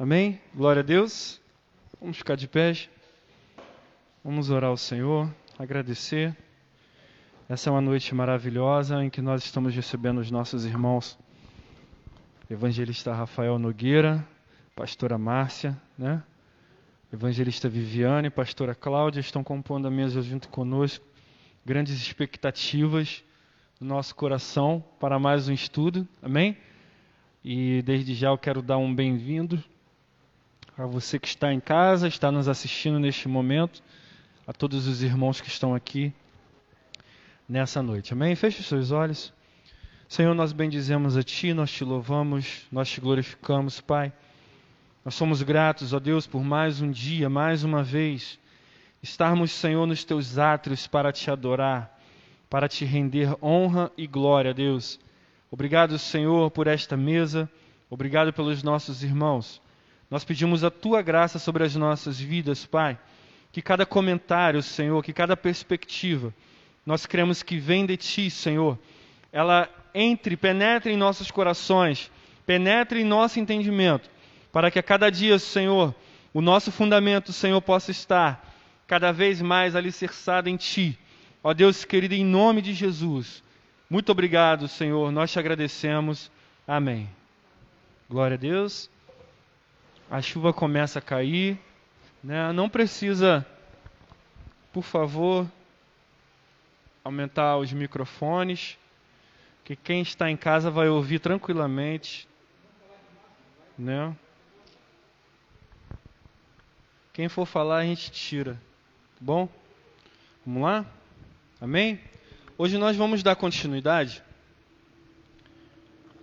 Amém? Glória a Deus. Vamos ficar de pé. Vamos orar ao Senhor, agradecer. Essa é uma noite maravilhosa em que nós estamos recebendo os nossos irmãos, evangelista Rafael Nogueira, pastora Márcia, né? Evangelista Viviane, pastora Cláudia estão compondo a mesa junto conosco. Grandes expectativas no nosso coração para mais um estudo. Amém? E desde já eu quero dar um bem-vindo a você que está em casa, está nos assistindo neste momento, a todos os irmãos que estão aqui nessa noite. Amém? Feche os seus olhos. Senhor, nós bendizemos a Ti, nós te louvamos, nós te glorificamos, Pai. Nós somos gratos, ó Deus, por mais um dia, mais uma vez, estarmos, Senhor, nos Teus átrios para te adorar, para te render honra e glória, Deus. Obrigado, Senhor, por esta mesa, obrigado pelos nossos irmãos. Nós pedimos a tua graça sobre as nossas vidas, Pai. Que cada comentário, Senhor, que cada perspectiva, nós cremos que vem de ti, Senhor, ela entre, penetre em nossos corações, penetre em nosso entendimento, para que a cada dia, Senhor, o nosso fundamento, Senhor, possa estar cada vez mais alicerçado em ti, Ó Deus querido, em nome de Jesus, muito obrigado, Senhor, nós te agradecemos. Amém. Glória a Deus. A chuva começa a cair, né? Não precisa, por favor, aumentar os microfones, que quem está em casa vai ouvir tranquilamente, né? Quem for falar a gente tira, tá bom? Vamos lá? Amém? Hoje nós vamos dar continuidade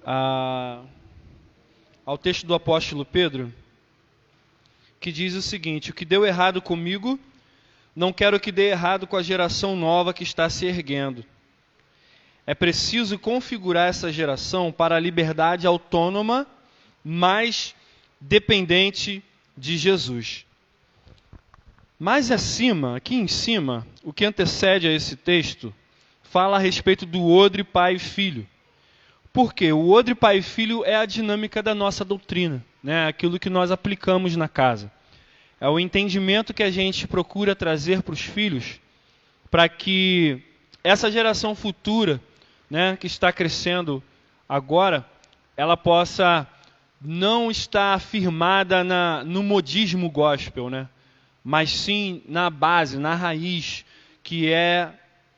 a, ao texto do apóstolo Pedro, que diz o seguinte: O que deu errado comigo, não quero que dê errado com a geração nova que está se erguendo. É preciso configurar essa geração para a liberdade autônoma, mais dependente de Jesus. Mais acima, aqui em cima, o que antecede a esse texto, fala a respeito do odre pai e filho. Por quê? O odre pai e filho é a dinâmica da nossa doutrina, né? aquilo que nós aplicamos na casa. É o entendimento que a gente procura trazer para os filhos, para que essa geração futura, né, que está crescendo agora, ela possa não estar firmada na, no modismo gospel, né? mas sim na base, na raiz, que é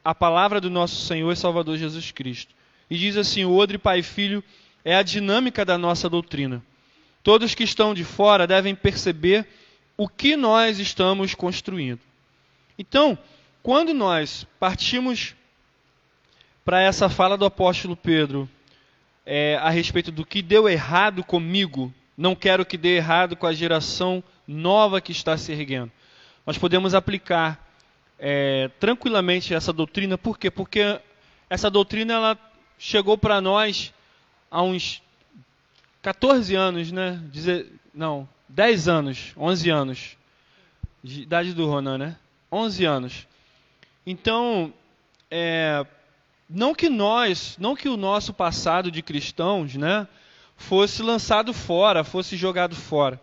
a palavra do nosso Senhor e Salvador Jesus Cristo. E diz assim: o odre pai e filho é a dinâmica da nossa doutrina. Todos que estão de fora devem perceber o que nós estamos construindo. Então, quando nós partimos para essa fala do apóstolo Pedro é, a respeito do que deu errado comigo, não quero que dê errado com a geração nova que está se erguendo nós podemos aplicar é, tranquilamente essa doutrina. Por quê? Porque essa doutrina ela chegou para nós há uns 14 anos, né? Não, 10 anos, 11 anos. De idade do Ronan, né? 11 anos. Então, é, não que nós, não que o nosso passado de cristãos, né, fosse lançado fora, fosse jogado fora.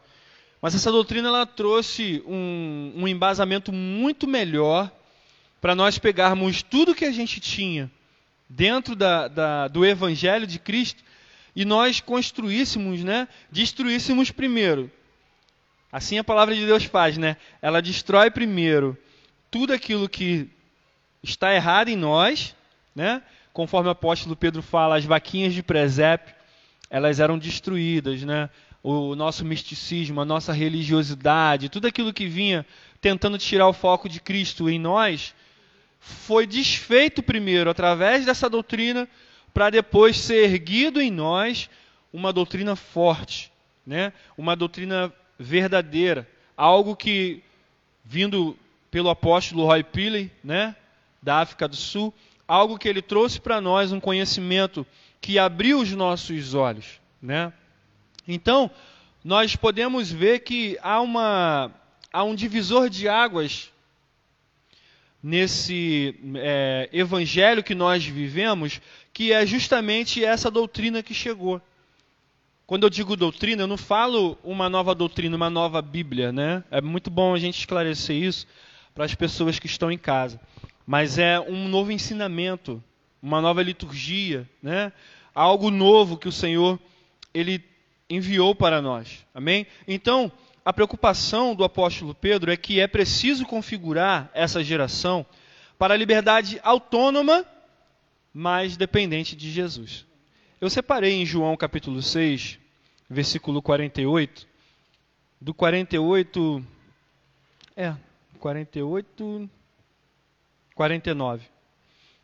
Mas essa doutrina ela trouxe um, um embasamento muito melhor para nós pegarmos tudo que a gente tinha dentro da, da, do Evangelho de Cristo e nós construíssemos, né, destruíssemos primeiro. Assim a palavra de Deus faz, né? Ela destrói primeiro tudo aquilo que está errado em nós, né? Conforme o apóstolo Pedro fala, as vaquinhas de presépio, elas eram destruídas, né? o nosso misticismo, a nossa religiosidade, tudo aquilo que vinha tentando tirar o foco de Cristo em nós, foi desfeito primeiro através dessa doutrina, para depois ser erguido em nós uma doutrina forte, né? uma doutrina verdadeira, algo que, vindo pelo apóstolo Roy Pilley, né? da África do Sul, algo que ele trouxe para nós um conhecimento que abriu os nossos olhos. Né? Então, nós podemos ver que há, uma, há um divisor de águas nesse é, evangelho que nós vivemos, que é justamente essa doutrina que chegou. Quando eu digo doutrina, eu não falo uma nova doutrina, uma nova Bíblia, né? É muito bom a gente esclarecer isso para as pessoas que estão em casa. Mas é um novo ensinamento, uma nova liturgia, né? Algo novo que o Senhor ele enviou para nós. Amém? Então, a preocupação do apóstolo Pedro é que é preciso configurar essa geração para a liberdade autônoma, mas dependente de Jesus. Eu separei em João capítulo 6, versículo 48, do 48 é, 48 49.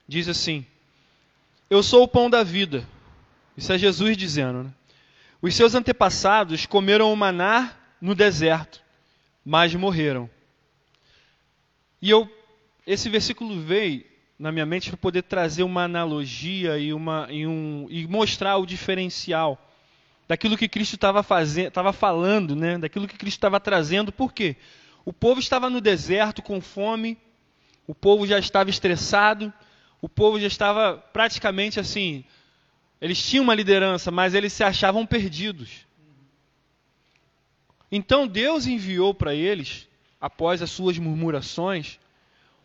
Diz assim: Eu sou o pão da vida. Isso é Jesus dizendo, né? Os seus antepassados comeram o maná no deserto, mas morreram. E eu, esse versículo veio na minha mente para poder trazer uma analogia e, uma, e, um, e mostrar o diferencial daquilo que Cristo estava fazendo, estava falando, né? Daquilo que Cristo estava trazendo. Por quê? O povo estava no deserto com fome, o povo já estava estressado, o povo já estava praticamente assim, eles tinham uma liderança, mas eles se achavam perdidos. Então Deus enviou para eles, após as suas murmurações,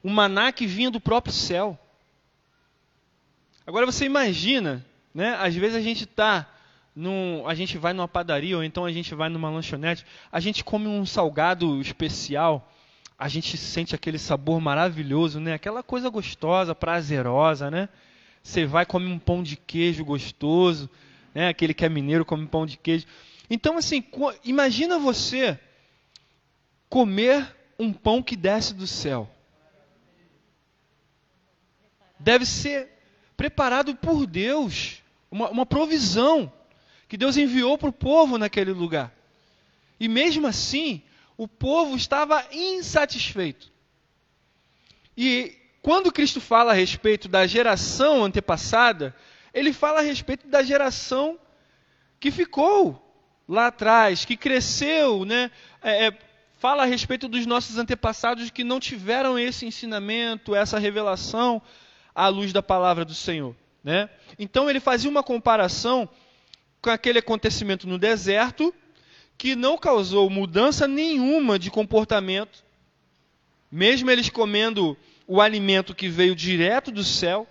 um maná que vinha do próprio céu. Agora você imagina, né? Às vezes a gente tá num, a gente vai numa padaria ou então a gente vai numa lanchonete, a gente come um salgado especial, a gente sente aquele sabor maravilhoso, né? Aquela coisa gostosa, prazerosa, né? Você vai comer um pão de queijo gostoso, né? Aquele que é mineiro come pão de queijo. Então assim, imagina você comer um pão que desce do céu. Deve ser preparado por Deus, uma, uma provisão que Deus enviou para o povo naquele lugar. E mesmo assim, o povo estava insatisfeito. E quando Cristo fala a respeito da geração antepassada, ele fala a respeito da geração que ficou lá atrás, que cresceu, né? É, é, fala a respeito dos nossos antepassados que não tiveram esse ensinamento, essa revelação à luz da palavra do Senhor. Né? Então ele fazia uma comparação com aquele acontecimento no deserto que não causou mudança nenhuma de comportamento, mesmo eles comendo o alimento que veio direto do céu.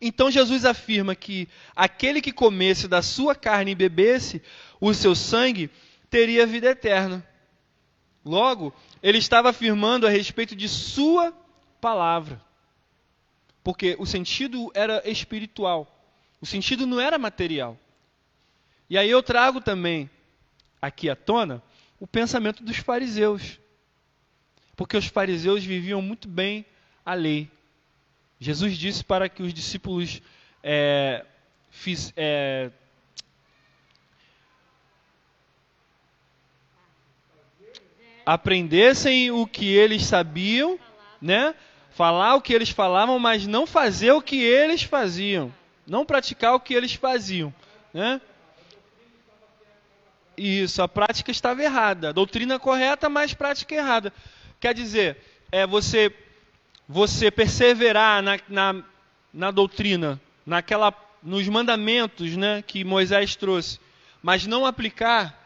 Então Jesus afirma que aquele que comesse da sua carne e bebesse o seu sangue teria vida eterna. Logo, ele estava afirmando a respeito de sua palavra. Porque o sentido era espiritual. O sentido não era material. E aí eu trago também aqui à tona o pensamento dos fariseus. Porque os fariseus viviam muito bem a lei. Jesus disse para que os discípulos é, fiz, é, aprendessem o que eles sabiam, né? Falar o que eles falavam, mas não fazer o que eles faziam, não praticar o que eles faziam, né? Isso, a prática estava errada. Doutrina correta, mas prática errada. Quer dizer, é você você perseverar na, na, na doutrina, naquela, nos mandamentos né, que Moisés trouxe, mas não aplicar,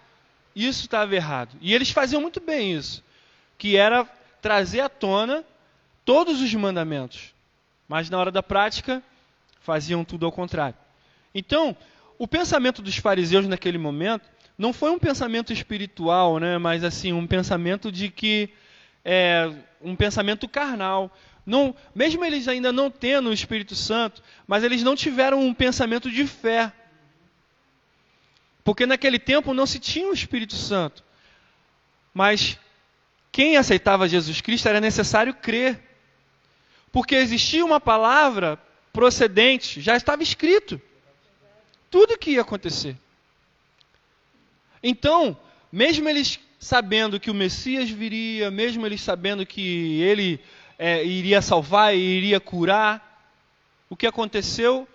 isso estava errado. E eles faziam muito bem isso, que era trazer à tona todos os mandamentos, mas na hora da prática faziam tudo ao contrário. Então, o pensamento dos fariseus naquele momento não foi um pensamento espiritual, né, mas assim um pensamento de que é, um pensamento carnal. Não, mesmo eles ainda não tendo o Espírito Santo, mas eles não tiveram um pensamento de fé. Porque naquele tempo não se tinha o Espírito Santo. Mas quem aceitava Jesus Cristo era necessário crer. Porque existia uma palavra procedente, já estava escrito. Tudo o que ia acontecer. Então, mesmo eles sabendo que o Messias viria, mesmo eles sabendo que ele é, iria salvar e iria curar, o que aconteceu?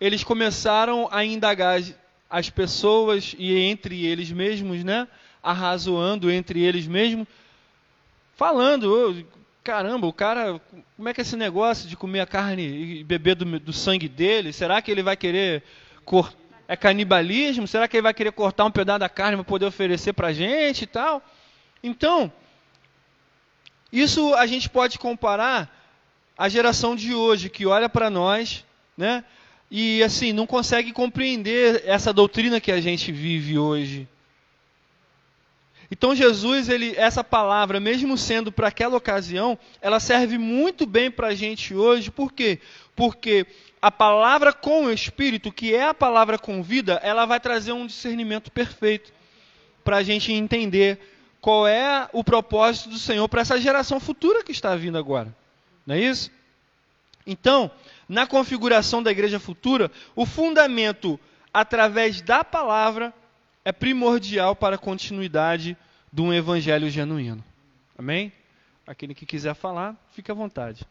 Eles começaram a indagar as pessoas e entre eles mesmos, né? Arrazoando entre eles mesmos, falando: caramba, o cara, como é que é esse negócio de comer a carne e beber do, do sangue dele? Será que ele vai querer cortar? é canibalismo? Será que ele vai querer cortar um pedaço da carne para poder oferecer para a gente e tal? Então, isso a gente pode comparar à geração de hoje, que olha para nós, né? E assim, não consegue compreender essa doutrina que a gente vive hoje. Então Jesus, ele, essa palavra, mesmo sendo para aquela ocasião, ela serve muito bem para a gente hoje. Por quê? Porque a palavra com o Espírito, que é a palavra com vida, ela vai trazer um discernimento perfeito para a gente entender qual é o propósito do Senhor para essa geração futura que está vindo agora. Não é isso? Então, na configuração da igreja futura, o fundamento através da palavra é primordial para a continuidade de um evangelho genuíno. Amém? Aquele que quiser falar, fique à vontade.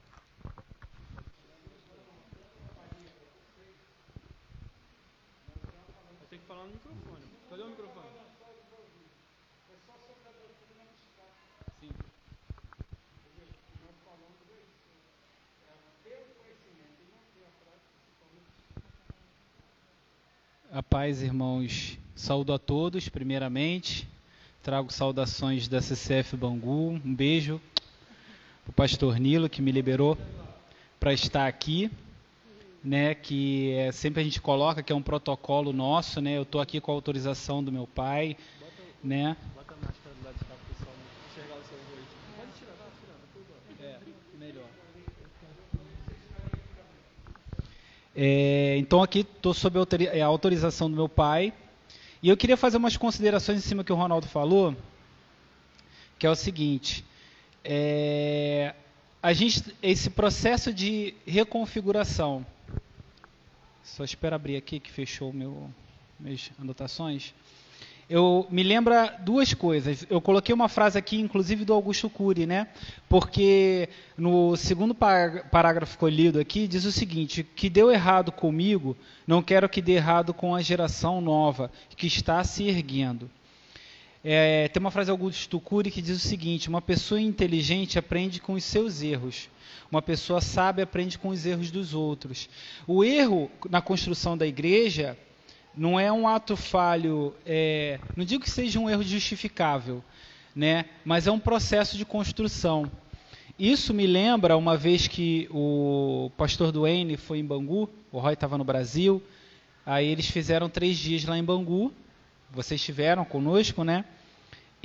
A paz, irmãos. Saúdo a todos, primeiramente. Trago saudações da CCF Bangu. Um beijo o pastor Nilo, que me liberou para estar aqui, né, que é, sempre a gente coloca que é um protocolo nosso, né, eu estou aqui com a autorização do meu pai, né, É, então aqui estou sob a autorização do meu pai. E eu queria fazer umas considerações em cima do que o Ronaldo falou, que é o seguinte. É, a gente, esse processo de reconfiguração. Só espero abrir aqui que fechou meu, minhas anotações eu me lembra duas coisas. Eu coloquei uma frase aqui, inclusive do Augusto Cury, né? Porque no segundo parágrafo lido aqui diz o seguinte: que deu errado comigo, não quero que dê errado com a geração nova que está se erguendo. É, tem uma frase do Augusto Cury que diz o seguinte: uma pessoa inteligente aprende com os seus erros. Uma pessoa sábia aprende com os erros dos outros. O erro na construção da igreja não é um ato falho, é, não digo que seja um erro justificável, né, mas é um processo de construção. Isso me lembra uma vez que o pastor Duane foi em Bangu, o Roy estava no Brasil, aí eles fizeram três dias lá em Bangu, vocês estiveram conosco, né?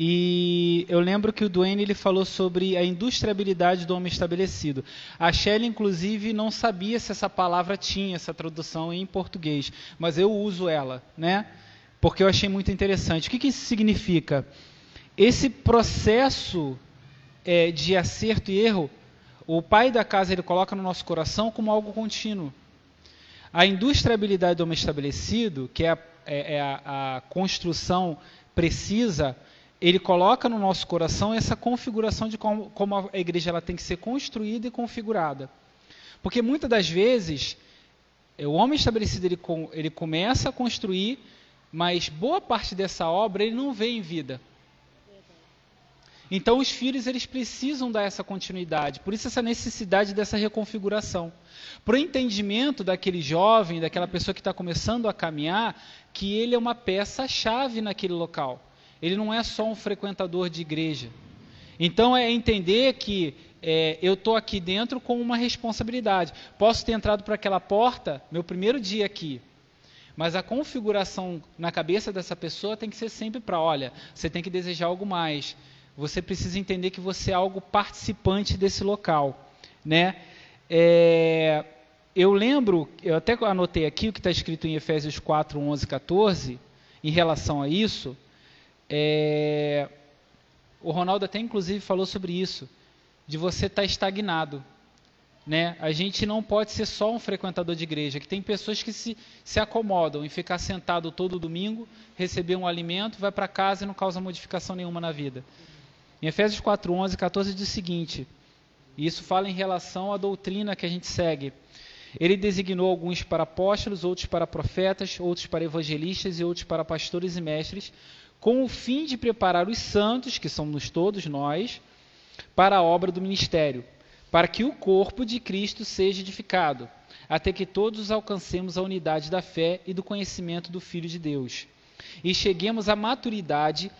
E eu lembro que o Duane ele falou sobre a industriabilidade do homem estabelecido. A Shelley, inclusive, não sabia se essa palavra tinha essa tradução em português, mas eu uso ela, né? Porque eu achei muito interessante. O que, que isso significa? Esse processo é, de acerto e erro, o pai da casa ele coloca no nosso coração como algo contínuo. A industriabilidade do homem estabelecido, que é a, é, é a, a construção precisa ele coloca no nosso coração essa configuração de como, como a igreja ela tem que ser construída e configurada. Porque muitas das vezes, é, o homem estabelecido ele, ele começa a construir, mas boa parte dessa obra ele não vê em vida. Então os filhos eles precisam dar essa continuidade, por isso essa necessidade dessa reconfiguração. Para o entendimento daquele jovem, daquela pessoa que está começando a caminhar, que ele é uma peça-chave naquele local. Ele não é só um frequentador de igreja. Então é entender que é, eu estou aqui dentro com uma responsabilidade. Posso ter entrado por aquela porta, meu primeiro dia aqui, mas a configuração na cabeça dessa pessoa tem que ser sempre para: olha, você tem que desejar algo mais. Você precisa entender que você é algo participante desse local, né? É, eu lembro, eu até anotei aqui o que está escrito em Efésios 4, 11, 14, em relação a isso. É, o Ronaldo até inclusive falou sobre isso, de você estar tá estagnado. Né? A gente não pode ser só um frequentador de igreja, que tem pessoas que se, se acomodam em ficar sentado todo domingo, receber um alimento, vai para casa e não causa modificação nenhuma na vida. Em Efésios 4, 11 14 diz o seguinte, e isso fala em relação à doutrina que a gente segue. Ele designou alguns para apóstolos, outros para profetas, outros para evangelistas e outros para pastores e mestres, com o fim de preparar os santos, que somos todos nós, para a obra do ministério, para que o corpo de Cristo seja edificado, até que todos alcancemos a unidade da fé e do conhecimento do Filho de Deus. E cheguemos à maturidade,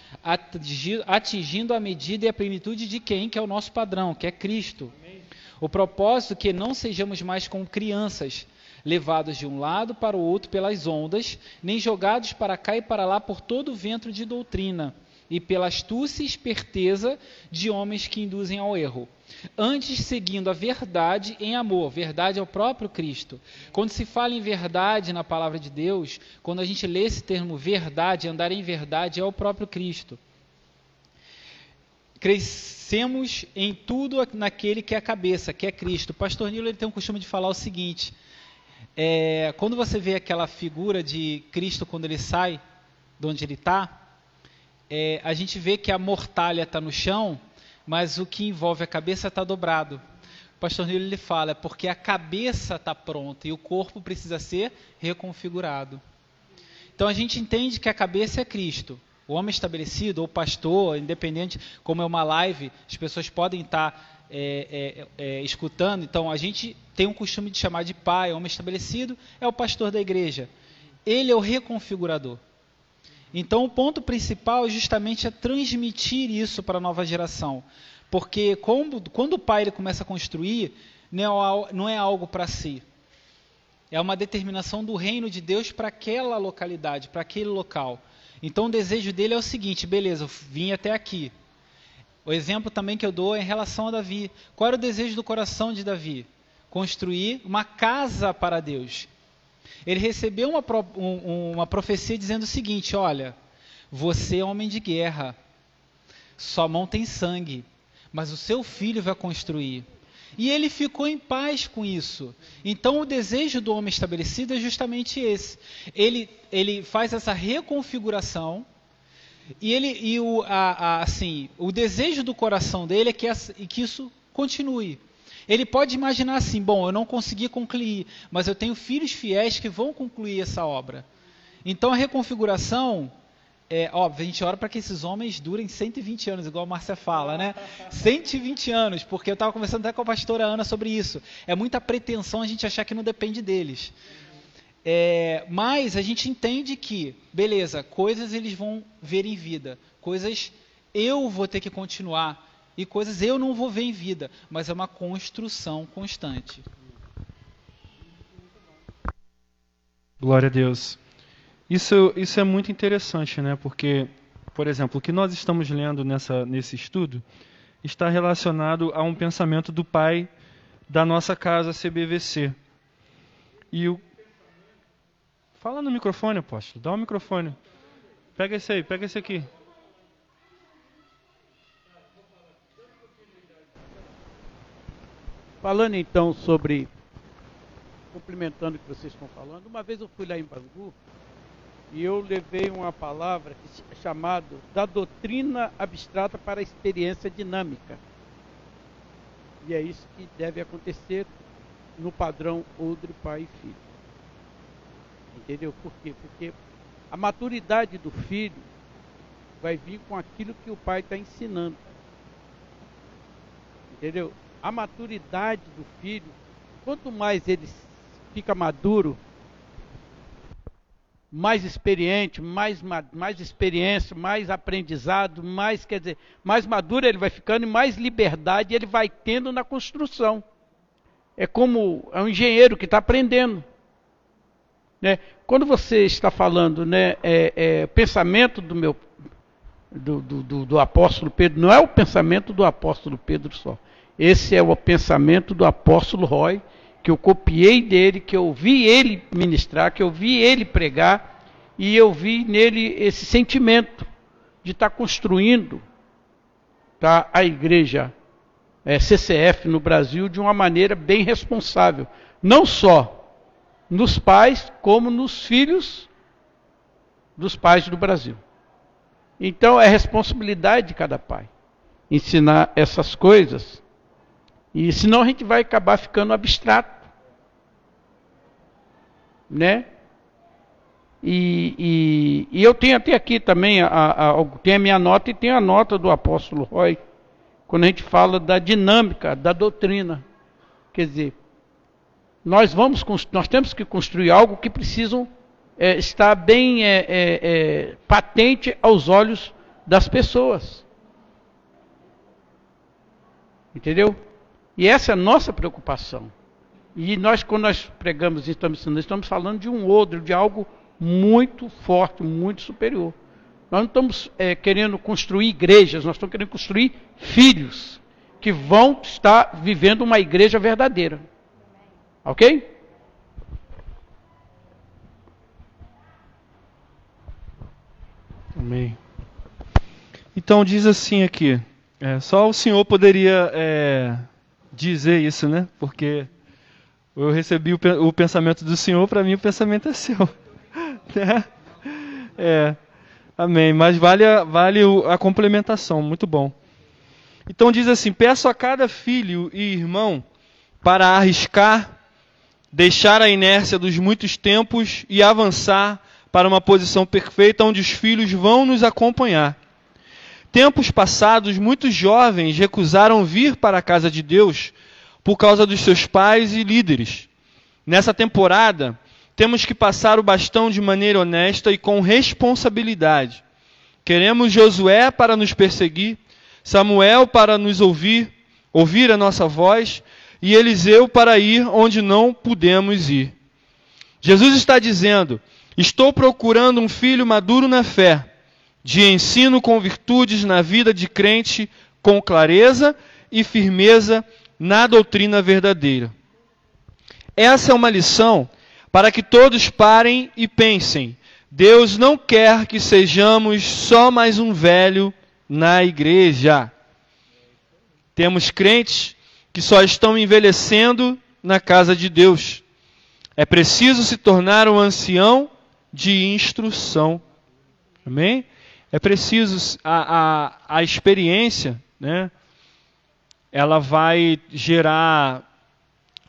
atingindo a medida e a plenitude de quem? Que é o nosso padrão, que é Cristo. O propósito é que não sejamos mais como crianças, levados de um lado para o outro pelas ondas, nem jogados para cá e para lá por todo o vento de doutrina e pela astúcia e esperteza de homens que induzem ao erro. Antes, seguindo a verdade em amor, verdade é o próprio Cristo. Quando se fala em verdade na palavra de Deus, quando a gente lê esse termo verdade, andar em verdade, é o próprio Cristo. Crescemos em tudo naquele que é a cabeça, que é Cristo. O pastor Nilo ele tem um costume de falar o seguinte: é, quando você vê aquela figura de Cristo quando ele sai de onde ele está, é, a gente vê que a mortalha está no chão, mas o que envolve a cabeça está dobrado. O pastor Nilo ele fala, é porque a cabeça está pronta e o corpo precisa ser reconfigurado. Então a gente entende que a cabeça é Cristo. O homem estabelecido, ou pastor, independente, como é uma live, as pessoas podem estar tá é, é, é, escutando. Então, a gente tem um costume de chamar de pai, homem estabelecido, é o pastor da igreja. Ele é o reconfigurador. Então, o ponto principal é justamente é transmitir isso para a nova geração. Porque quando, quando o pai ele começa a construir, é, não é algo para si. É uma determinação do reino de Deus para aquela localidade, para aquele local. Então o desejo dele é o seguinte: beleza, eu vim até aqui. O exemplo também que eu dou é em relação a Davi. Qual era o desejo do coração de Davi? Construir uma casa para Deus. Ele recebeu uma, um, uma profecia dizendo o seguinte: olha, você é homem de guerra, sua mão tem sangue, mas o seu filho vai construir. E ele ficou em paz com isso. Então, o desejo do homem estabelecido é justamente esse. Ele, ele faz essa reconfiguração. E, ele, e o, a, a, assim, o desejo do coração dele é que, essa, que isso continue. Ele pode imaginar assim: bom, eu não consegui concluir, mas eu tenho filhos fiéis que vão concluir essa obra. Então a reconfiguração é, óbvio, a gente ora para que esses homens durem 120 anos, igual a Márcia fala, né? 120 anos, porque eu estava conversando até com a pastora Ana sobre isso. É muita pretensão a gente achar que não depende deles. É, mas a gente entende que, beleza, coisas eles vão ver em vida, coisas eu vou ter que continuar, e coisas eu não vou ver em vida, mas é uma construção constante. Glória a Deus. Isso, isso é muito interessante, né? Porque, por exemplo, o que nós estamos lendo nessa, nesse estudo está relacionado a um pensamento do pai da nossa casa CBVC. E o... Fala no microfone, apóstolo. Dá o um microfone. Pega esse aí, pega esse aqui. Falando então sobre, complementando o que vocês estão falando, uma vez eu fui lá em Bangu e eu levei uma palavra chamada da doutrina abstrata para a experiência dinâmica. E é isso que deve acontecer no padrão Odre Pai e Filho. Entendeu? Por quê? Porque a maturidade do filho vai vir com aquilo que o pai está ensinando. Entendeu? A maturidade do filho, quanto mais ele fica maduro, mais experiente, mais, mais experiência, mais aprendizado, mais, quer dizer, mais maduro ele vai ficando e mais liberdade ele vai tendo na construção. É como é um engenheiro que está aprendendo. Né? Quando você está falando, né, é, é, pensamento do meu do, do, do apóstolo Pedro, não é o pensamento do apóstolo Pedro só. Esse é o pensamento do apóstolo Roy que eu copiei dele, que eu vi ele ministrar, que eu vi ele pregar, e eu vi nele esse sentimento de estar tá construindo tá, a igreja é, CCF no Brasil de uma maneira bem responsável. Não só nos pais, como nos filhos dos pais do Brasil. Então é responsabilidade de cada pai ensinar essas coisas. E senão a gente vai acabar ficando abstrato né? E, e, e, eu tenho até aqui também, a, a, tem a minha nota e tem a nota do apóstolo Roy, quando a gente fala da dinâmica da doutrina. Quer dizer, nós, vamos, nós temos que construir algo que precisam é, estar bem é, é, é, patente aos olhos das pessoas. Entendeu? E essa é a nossa preocupação. E nós, quando nós pregamos e estamos ensinando, estamos falando de um outro, de algo muito forte, muito superior. Nós não estamos é, querendo construir igrejas, nós estamos querendo construir filhos que vão estar vivendo uma igreja verdadeira. Ok? Amém. Então diz assim aqui, é, só o Senhor poderia é, dizer isso, né? Porque eu recebi o, o pensamento do Senhor, para mim o pensamento é seu. né? É. Amém. Mas vale a, vale a complementação, muito bom. Então diz assim: peço a cada filho e irmão para arriscar, deixar a inércia dos muitos tempos e avançar para uma posição perfeita onde os filhos vão nos acompanhar. Tempos passados, muitos jovens recusaram vir para a casa de Deus por causa dos seus pais e líderes. Nessa temporada, temos que passar o bastão de maneira honesta e com responsabilidade. Queremos Josué para nos perseguir, Samuel para nos ouvir, ouvir a nossa voz, e Eliseu para ir onde não pudemos ir. Jesus está dizendo: Estou procurando um filho maduro na fé, de ensino com virtudes na vida de crente, com clareza e firmeza na doutrina verdadeira. Essa é uma lição para que todos parem e pensem: Deus não quer que sejamos só mais um velho na igreja. Temos crentes que só estão envelhecendo na casa de Deus. É preciso se tornar um ancião de instrução. Amém? É preciso a, a, a experiência, né? Ela vai gerar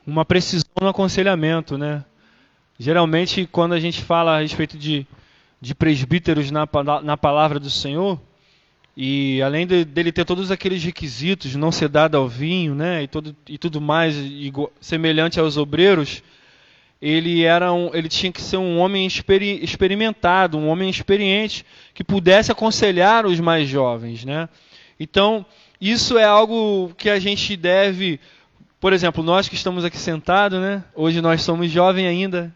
uma precisão no aconselhamento, né? Geralmente, quando a gente fala a respeito de, de presbíteros na, na palavra do Senhor, e além de, dele ter todos aqueles requisitos, não ser dado ao vinho, né, e, todo, e tudo mais, igual, semelhante aos obreiros, ele era um, ele tinha que ser um homem experi, experimentado, um homem experiente que pudesse aconselhar os mais jovens, né? Então isso é algo que a gente deve, por exemplo, nós que estamos aqui sentados, né? Hoje nós somos jovens ainda,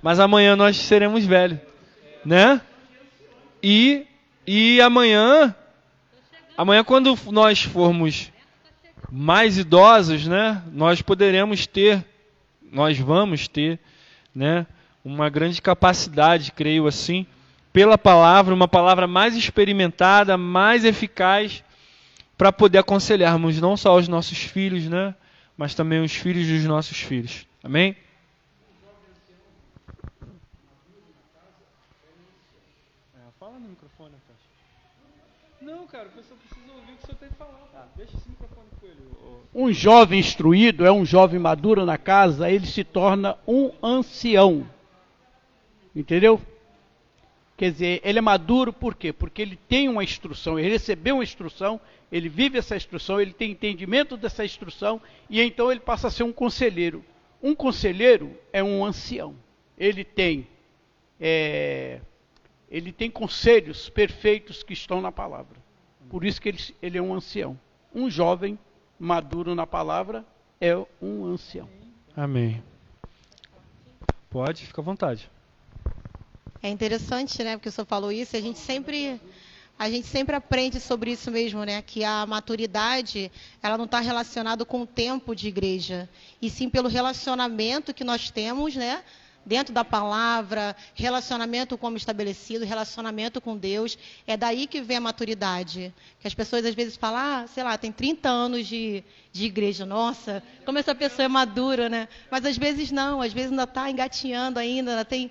mas amanhã nós seremos velhos, né? E e amanhã, amanhã quando nós formos mais idosos, né? Nós poderemos ter nós vamos ter né, uma grande capacidade, creio assim, pela palavra, uma palavra mais experimentada, mais eficaz, para poder aconselharmos não só os nossos filhos, né, mas também os filhos dos nossos filhos. Amém? É, fala no microfone, Não, cara, o pessoal precisa ouvir o que o senhor tem que falar. Tá, deixa esse microfone um jovem instruído é um jovem maduro na casa, ele se torna um ancião. Entendeu? Quer dizer, ele é maduro por quê? Porque ele tem uma instrução, ele recebeu uma instrução, ele vive essa instrução, ele tem entendimento dessa instrução e então ele passa a ser um conselheiro. Um conselheiro é um ancião. Ele tem é, ele tem conselhos perfeitos que estão na palavra. Por isso que ele, ele é um ancião. Um jovem maduro na palavra é um ancião. Amém. Pode, fica à vontade. É interessante, né? Porque o senhor falou isso, a gente sempre a gente sempre aprende sobre isso mesmo, né? Que a maturidade ela não está relacionada com o tempo de igreja, e sim pelo relacionamento que nós temos, né? Dentro da palavra, relacionamento como estabelecido, relacionamento com Deus. É daí que vem a maturidade. Que as pessoas às vezes falam, ah, sei lá, tem 30 anos de, de igreja. Nossa, como essa pessoa é madura, né? Mas às vezes não, às vezes ainda está engatinhando ainda, ainda tem.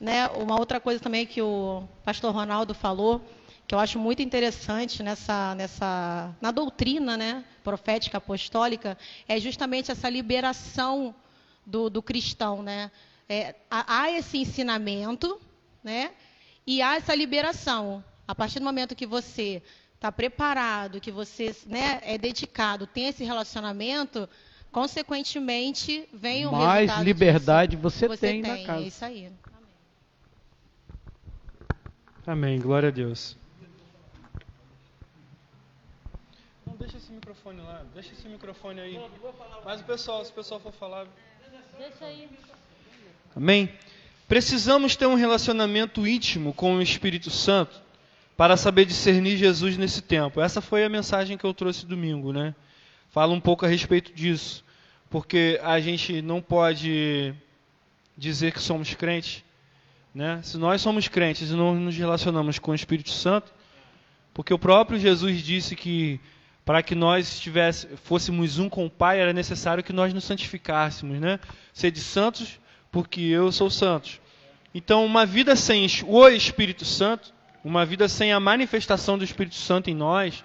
Né? Uma outra coisa também que o pastor Ronaldo falou, que eu acho muito interessante nessa, nessa, na doutrina né, profética apostólica, é justamente essa liberação do, do cristão, né? É, há esse ensinamento, né? E há essa liberação. A partir do momento que você está preparado, que você né, é dedicado, tem esse relacionamento, consequentemente vem o Mais liberdade você, você, tem, tem na casa. É isso aí. Amém. Glória a Deus. Não deixa esse microfone lá, deixa esse microfone aí. Mas o pessoal, se o pessoal for falar, deixa aí. Amém? Precisamos ter um relacionamento íntimo com o Espírito Santo para saber discernir Jesus nesse tempo. Essa foi a mensagem que eu trouxe domingo, né? Fala um pouco a respeito disso, porque a gente não pode dizer que somos crentes, né? Se nós somos crentes e não nos relacionamos com o Espírito Santo, porque o próprio Jesus disse que para que nós tivesse, fôssemos um com o Pai, era necessário que nós nos santificássemos, né? Ser de santos porque eu sou santo. Então, uma vida sem o Espírito Santo, uma vida sem a manifestação do Espírito Santo em nós,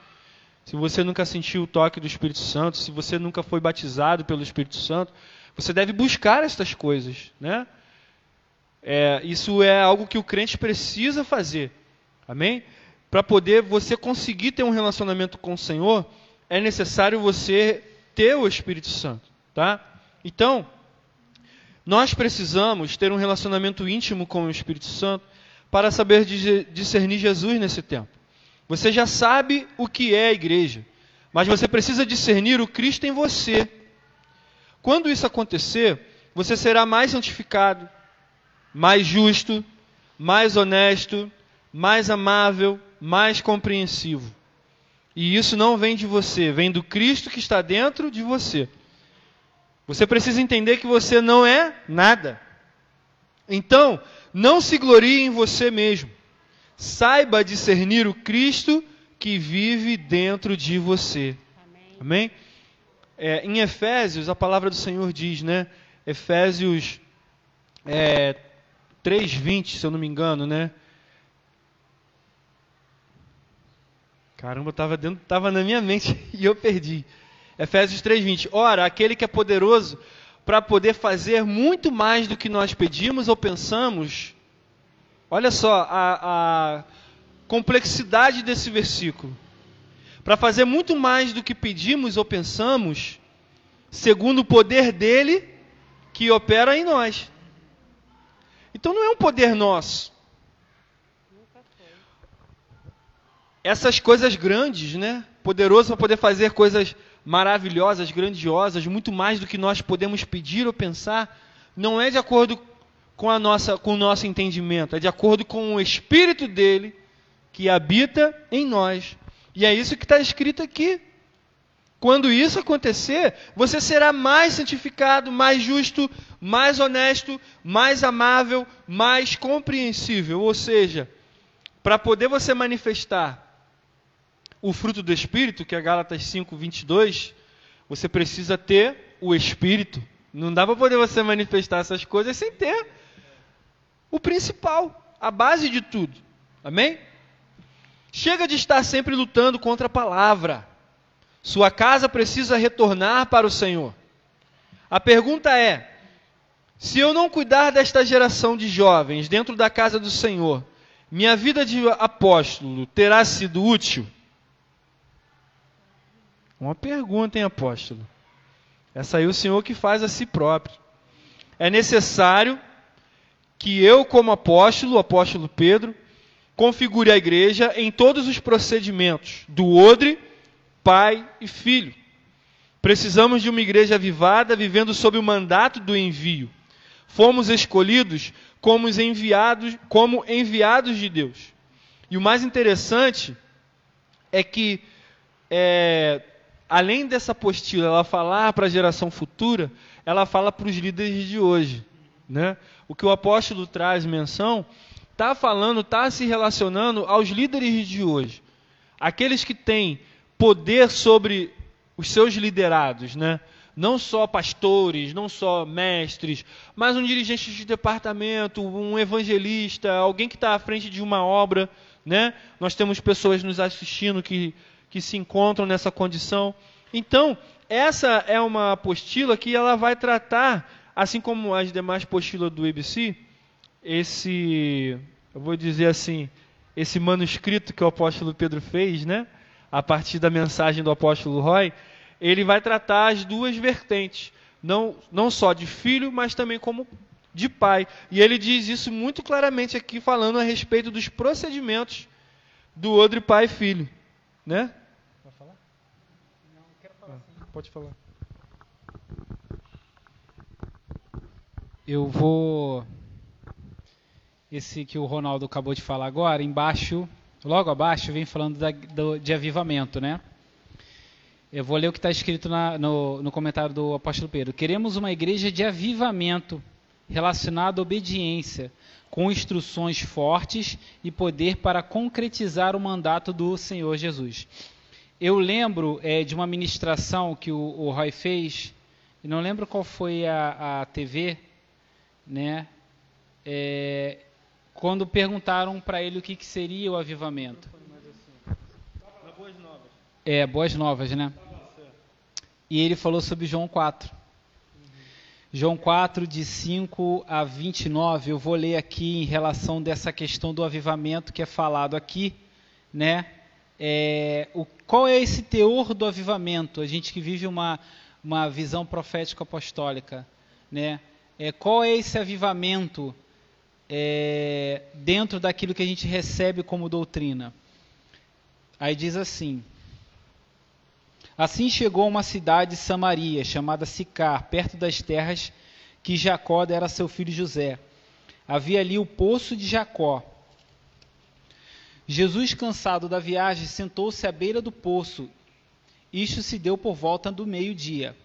se você nunca sentiu o toque do Espírito Santo, se você nunca foi batizado pelo Espírito Santo, você deve buscar estas coisas, né? É, isso é algo que o crente precisa fazer, amém? Para poder você conseguir ter um relacionamento com o Senhor, é necessário você ter o Espírito Santo, tá? Então, Nós precisamos ter um relacionamento íntimo com o Espírito Santo para saber discernir Jesus nesse tempo. Você já sabe o que é a igreja, mas você precisa discernir o Cristo em você. Quando isso acontecer, você será mais santificado, mais justo, mais honesto, mais amável, mais compreensivo. E isso não vem de você, vem do Cristo que está dentro de você. Você precisa entender que você não é nada. Então, não se glorie em você mesmo. Saiba discernir o Cristo que vive dentro de você. Amém? Amém? É, em Efésios, a palavra do Senhor diz, né? Efésios é, 3,20, se eu não me engano, né? Caramba, estava dentro, tava na minha mente e eu perdi. Efésios 3:20. Ora, aquele que é poderoso para poder fazer muito mais do que nós pedimos ou pensamos. Olha só a, a complexidade desse versículo. Para fazer muito mais do que pedimos ou pensamos, segundo o poder dele que opera em nós. Então não é um poder nosso. essas coisas grandes, né? Poderoso para poder fazer coisas maravilhosas, grandiosas, muito mais do que nós podemos pedir ou pensar, não é de acordo com, a nossa, com o nosso entendimento, é de acordo com o Espírito dele que habita em nós. E é isso que está escrito aqui. Quando isso acontecer, você será mais santificado, mais justo, mais honesto, mais amável, mais compreensível. Ou seja, para poder você manifestar o fruto do Espírito, que é Gálatas 5, 22, você precisa ter o Espírito. Não dá para poder você manifestar essas coisas sem ter o principal, a base de tudo. Amém? Chega de estar sempre lutando contra a palavra. Sua casa precisa retornar para o Senhor. A pergunta é: se eu não cuidar desta geração de jovens dentro da casa do Senhor, minha vida de apóstolo terá sido útil? Uma pergunta, hein, apóstolo? Essa aí o Senhor que faz a si próprio. É necessário que eu, como apóstolo, o apóstolo Pedro, configure a igreja em todos os procedimentos, do odre, pai e filho. Precisamos de uma igreja avivada, vivendo sob o mandato do envio. Fomos escolhidos como enviados, como enviados de Deus. E o mais interessante é que é, além dessa apostila ela falar para a geração futura, ela fala para os líderes de hoje. Né? O que o apóstolo traz menção está falando, está se relacionando aos líderes de hoje. Aqueles que têm poder sobre os seus liderados, né? não só pastores, não só mestres, mas um dirigente de departamento, um evangelista, alguém que está à frente de uma obra. Né? Nós temos pessoas nos assistindo que que se encontram nessa condição. Então, essa é uma apostila que ela vai tratar, assim como as demais apostilas do IBC, esse, eu vou dizer assim, esse manuscrito que o apóstolo Pedro fez, né, a partir da mensagem do apóstolo Roy, ele vai tratar as duas vertentes, não, não só de filho, mas também como de pai. E ele diz isso muito claramente aqui, falando a respeito dos procedimentos do outro pai e filho. Né? Pode falar. Eu vou. Esse que o Ronaldo acabou de falar agora, embaixo, logo abaixo, vem falando da, do, de avivamento, né? Eu vou ler o que está escrito na, no, no comentário do apóstolo Pedro. Queremos uma igreja de avivamento relacionada à obediência, com instruções fortes e poder para concretizar o mandato do Senhor Jesus. Eu lembro é, de uma ministração que o, o Roy fez, não lembro qual foi a, a TV, né? É, quando perguntaram para ele o que, que, seria o avivamento. É, boas novas, né? E ele falou sobre João 4. João 4, de 5 a 29, eu vou ler aqui em relação dessa questão do avivamento que é falado aqui, né? É, o, qual é esse teor do avivamento? A gente que vive uma, uma visão profética apostólica, né? é, qual é esse avivamento é, dentro daquilo que a gente recebe como doutrina. Aí diz assim: Assim chegou uma cidade de Samaria, chamada Sicar, perto das terras que Jacó dera a seu filho José. Havia ali o poço de Jacó. Jesus, cansado da viagem, sentou-se à beira do poço. Isto se deu por volta do meio-dia.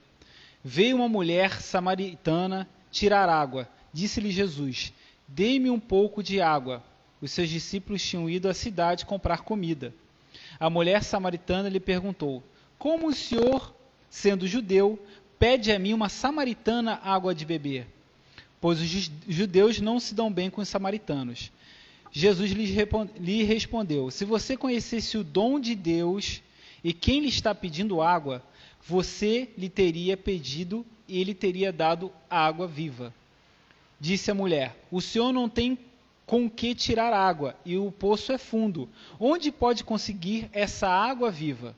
Veio uma mulher samaritana tirar água. Disse-lhe Jesus: Dê-me um pouco de água. Os seus discípulos tinham ido à cidade comprar comida. A mulher samaritana lhe perguntou: Como o senhor, sendo judeu, pede a mim, uma samaritana, água de beber? Pois os judeus não se dão bem com os samaritanos. Jesus lhe respondeu: Se você conhecesse o dom de Deus e quem lhe está pedindo água, você lhe teria pedido e ele teria dado água viva. Disse a mulher: O senhor não tem com que tirar água, e o poço é fundo. Onde pode conseguir essa água viva?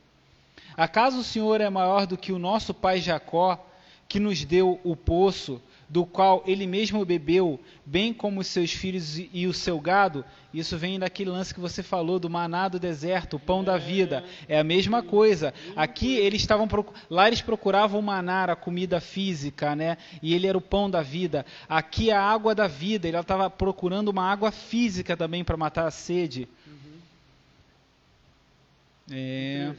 Acaso o senhor é maior do que o nosso pai Jacó, que nos deu o poço do qual ele mesmo bebeu, bem como os seus filhos e o seu gado, isso vem daquele lance que você falou do maná do deserto, o pão da vida. É a mesma coisa. Aqui eles estavam lá eles procuravam o maná, a comida física, né? E ele era o pão da vida. Aqui a água da vida, ele estava procurando uma água física também para matar a sede. É.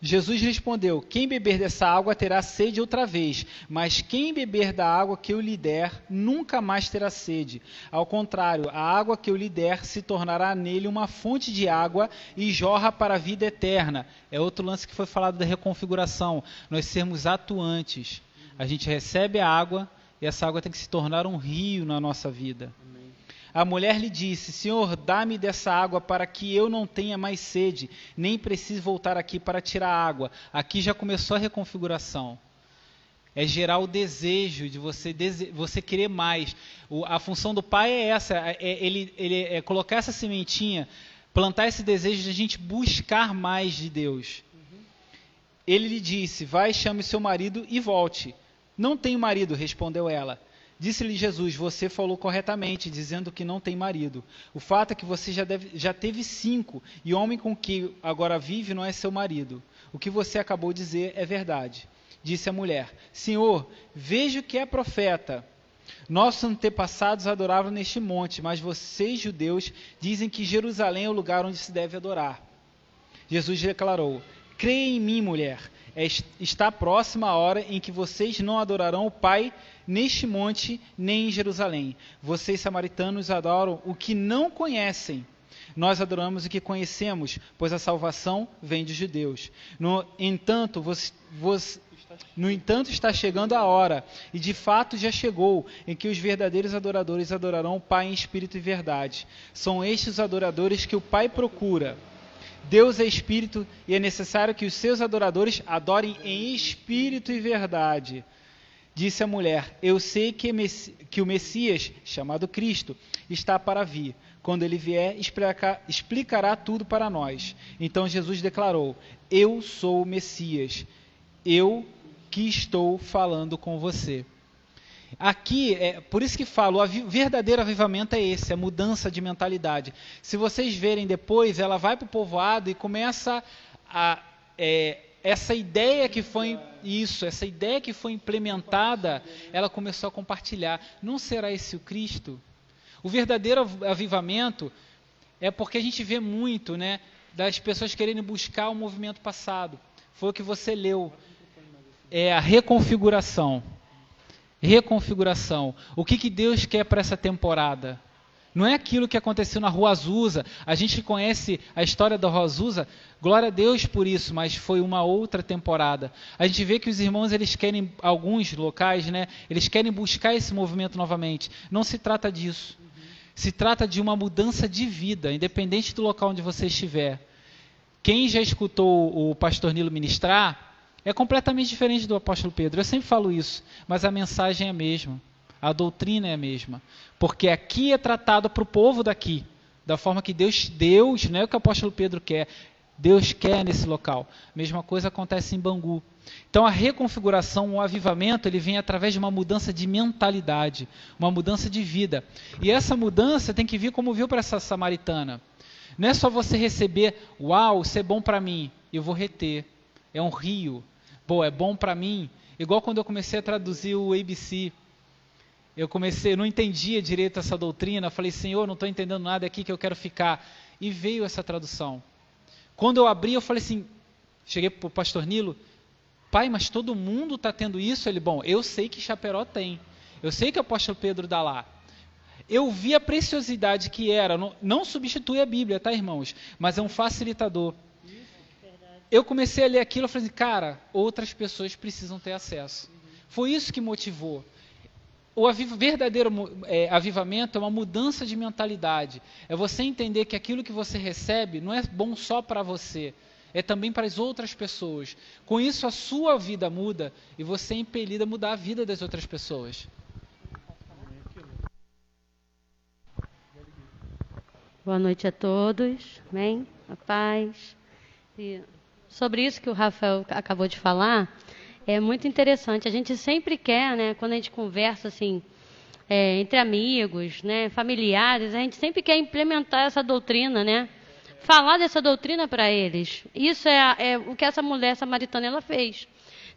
Jesus respondeu: Quem beber dessa água terá sede outra vez, mas quem beber da água que eu lhe der nunca mais terá sede. Ao contrário, a água que eu lhe der se tornará nele uma fonte de água e jorra para a vida eterna. É outro lance que foi falado da reconfiguração, nós sermos atuantes. A gente recebe a água e essa água tem que se tornar um rio na nossa vida. A mulher lhe disse: Senhor, dá-me dessa água para que eu não tenha mais sede, nem precise voltar aqui para tirar água. Aqui já começou a reconfiguração. É gerar o desejo de você, você querer mais. O, a função do pai é essa: é, é, ele, ele é colocar essa sementinha, plantar esse desejo de a gente buscar mais de Deus. Uhum. Ele lhe disse: Vai, chame seu marido e volte. Não tenho marido, respondeu ela. Disse-lhe Jesus: Você falou corretamente, dizendo que não tem marido. O fato é que você já, deve, já teve cinco, e o homem com que agora vive não é seu marido. O que você acabou de dizer é verdade. Disse a mulher: Senhor, vejo que é profeta. Nossos antepassados adoravam neste monte, mas vocês, judeus, dizem que Jerusalém é o lugar onde se deve adorar. Jesus declarou: Creia em mim, mulher. É, está próxima a hora em que vocês não adorarão o Pai neste monte nem em Jerusalém. Vocês, samaritanos, adoram o que não conhecem. Nós adoramos o que conhecemos, pois a salvação vem dos judeus. No entanto, no entanto, está chegando a hora, e de fato já chegou, em que os verdadeiros adoradores adorarão o Pai em espírito e verdade. São estes os adoradores que o Pai procura. Deus é espírito e é necessário que os seus adoradores adorem em espírito e verdade. Disse a mulher: Eu sei que, que o Messias, chamado Cristo, está para vir. Quando ele vier, explicar, explicará tudo para nós. Então Jesus declarou: Eu sou o Messias, eu que estou falando com você. Aqui, é, por isso que falo, o verdadeiro avivamento é esse, a mudança de mentalidade. Se vocês verem depois, ela vai para o povoado e começa a. É, essa ideia que foi isso, essa ideia que foi implementada, ela começou a compartilhar. Não será esse o Cristo? O verdadeiro avivamento é porque a gente vê muito, né, das pessoas querendo buscar o movimento passado. Foi o que você leu. É a reconfiguração. Reconfiguração. O que, que Deus quer para essa temporada? Não é aquilo que aconteceu na Rua Azusa. A gente conhece a história da Rua Azusa, glória a Deus por isso, mas foi uma outra temporada. A gente vê que os irmãos, eles querem, alguns locais, né, eles querem buscar esse movimento novamente. Não se trata disso. Se trata de uma mudança de vida, independente do local onde você estiver. Quem já escutou o pastor Nilo ministrar, é completamente diferente do apóstolo Pedro. Eu sempre falo isso, mas a mensagem é a mesma. A doutrina é a mesma. Porque aqui é tratado para o povo daqui. Da forma que Deus, Deus, não é o que o apóstolo Pedro quer. Deus quer nesse local. Mesma coisa acontece em Bangu. Então a reconfiguração, o avivamento, ele vem através de uma mudança de mentalidade, uma mudança de vida. E essa mudança tem que vir como viu para essa samaritana. Não é só você receber, uau, isso é bom para mim, eu vou reter. É um rio. Bom, é bom para mim. Igual quando eu comecei a traduzir o ABC. Eu comecei, eu não entendia direito essa doutrina, falei, Senhor, não estou entendendo nada aqui que eu quero ficar. E veio essa tradução. Quando eu abri, eu falei assim, cheguei para o pastor Nilo, pai, mas todo mundo está tendo isso? Ele, bom, eu sei que Chaperó tem. Eu sei que o apóstolo Pedro dá lá. Eu vi a preciosidade que era, não, não substitui a Bíblia, tá, irmãos? Mas é um facilitador. Eu comecei a ler aquilo e falei assim, cara, outras pessoas precisam ter acesso. Foi isso que motivou. O verdadeiro é, avivamento é uma mudança de mentalidade. É você entender que aquilo que você recebe não é bom só para você, é também para as outras pessoas. Com isso, a sua vida muda e você é impelido a mudar a vida das outras pessoas. Boa noite a todos. Amém? A paz. E sobre isso que o Rafael acabou de falar, é muito interessante. A gente sempre quer, né, quando a gente conversa assim, é, entre amigos, né, familiares, a gente sempre quer implementar essa doutrina, né? Falar dessa doutrina para eles. Isso é, é, o que essa mulher samaritana ela fez.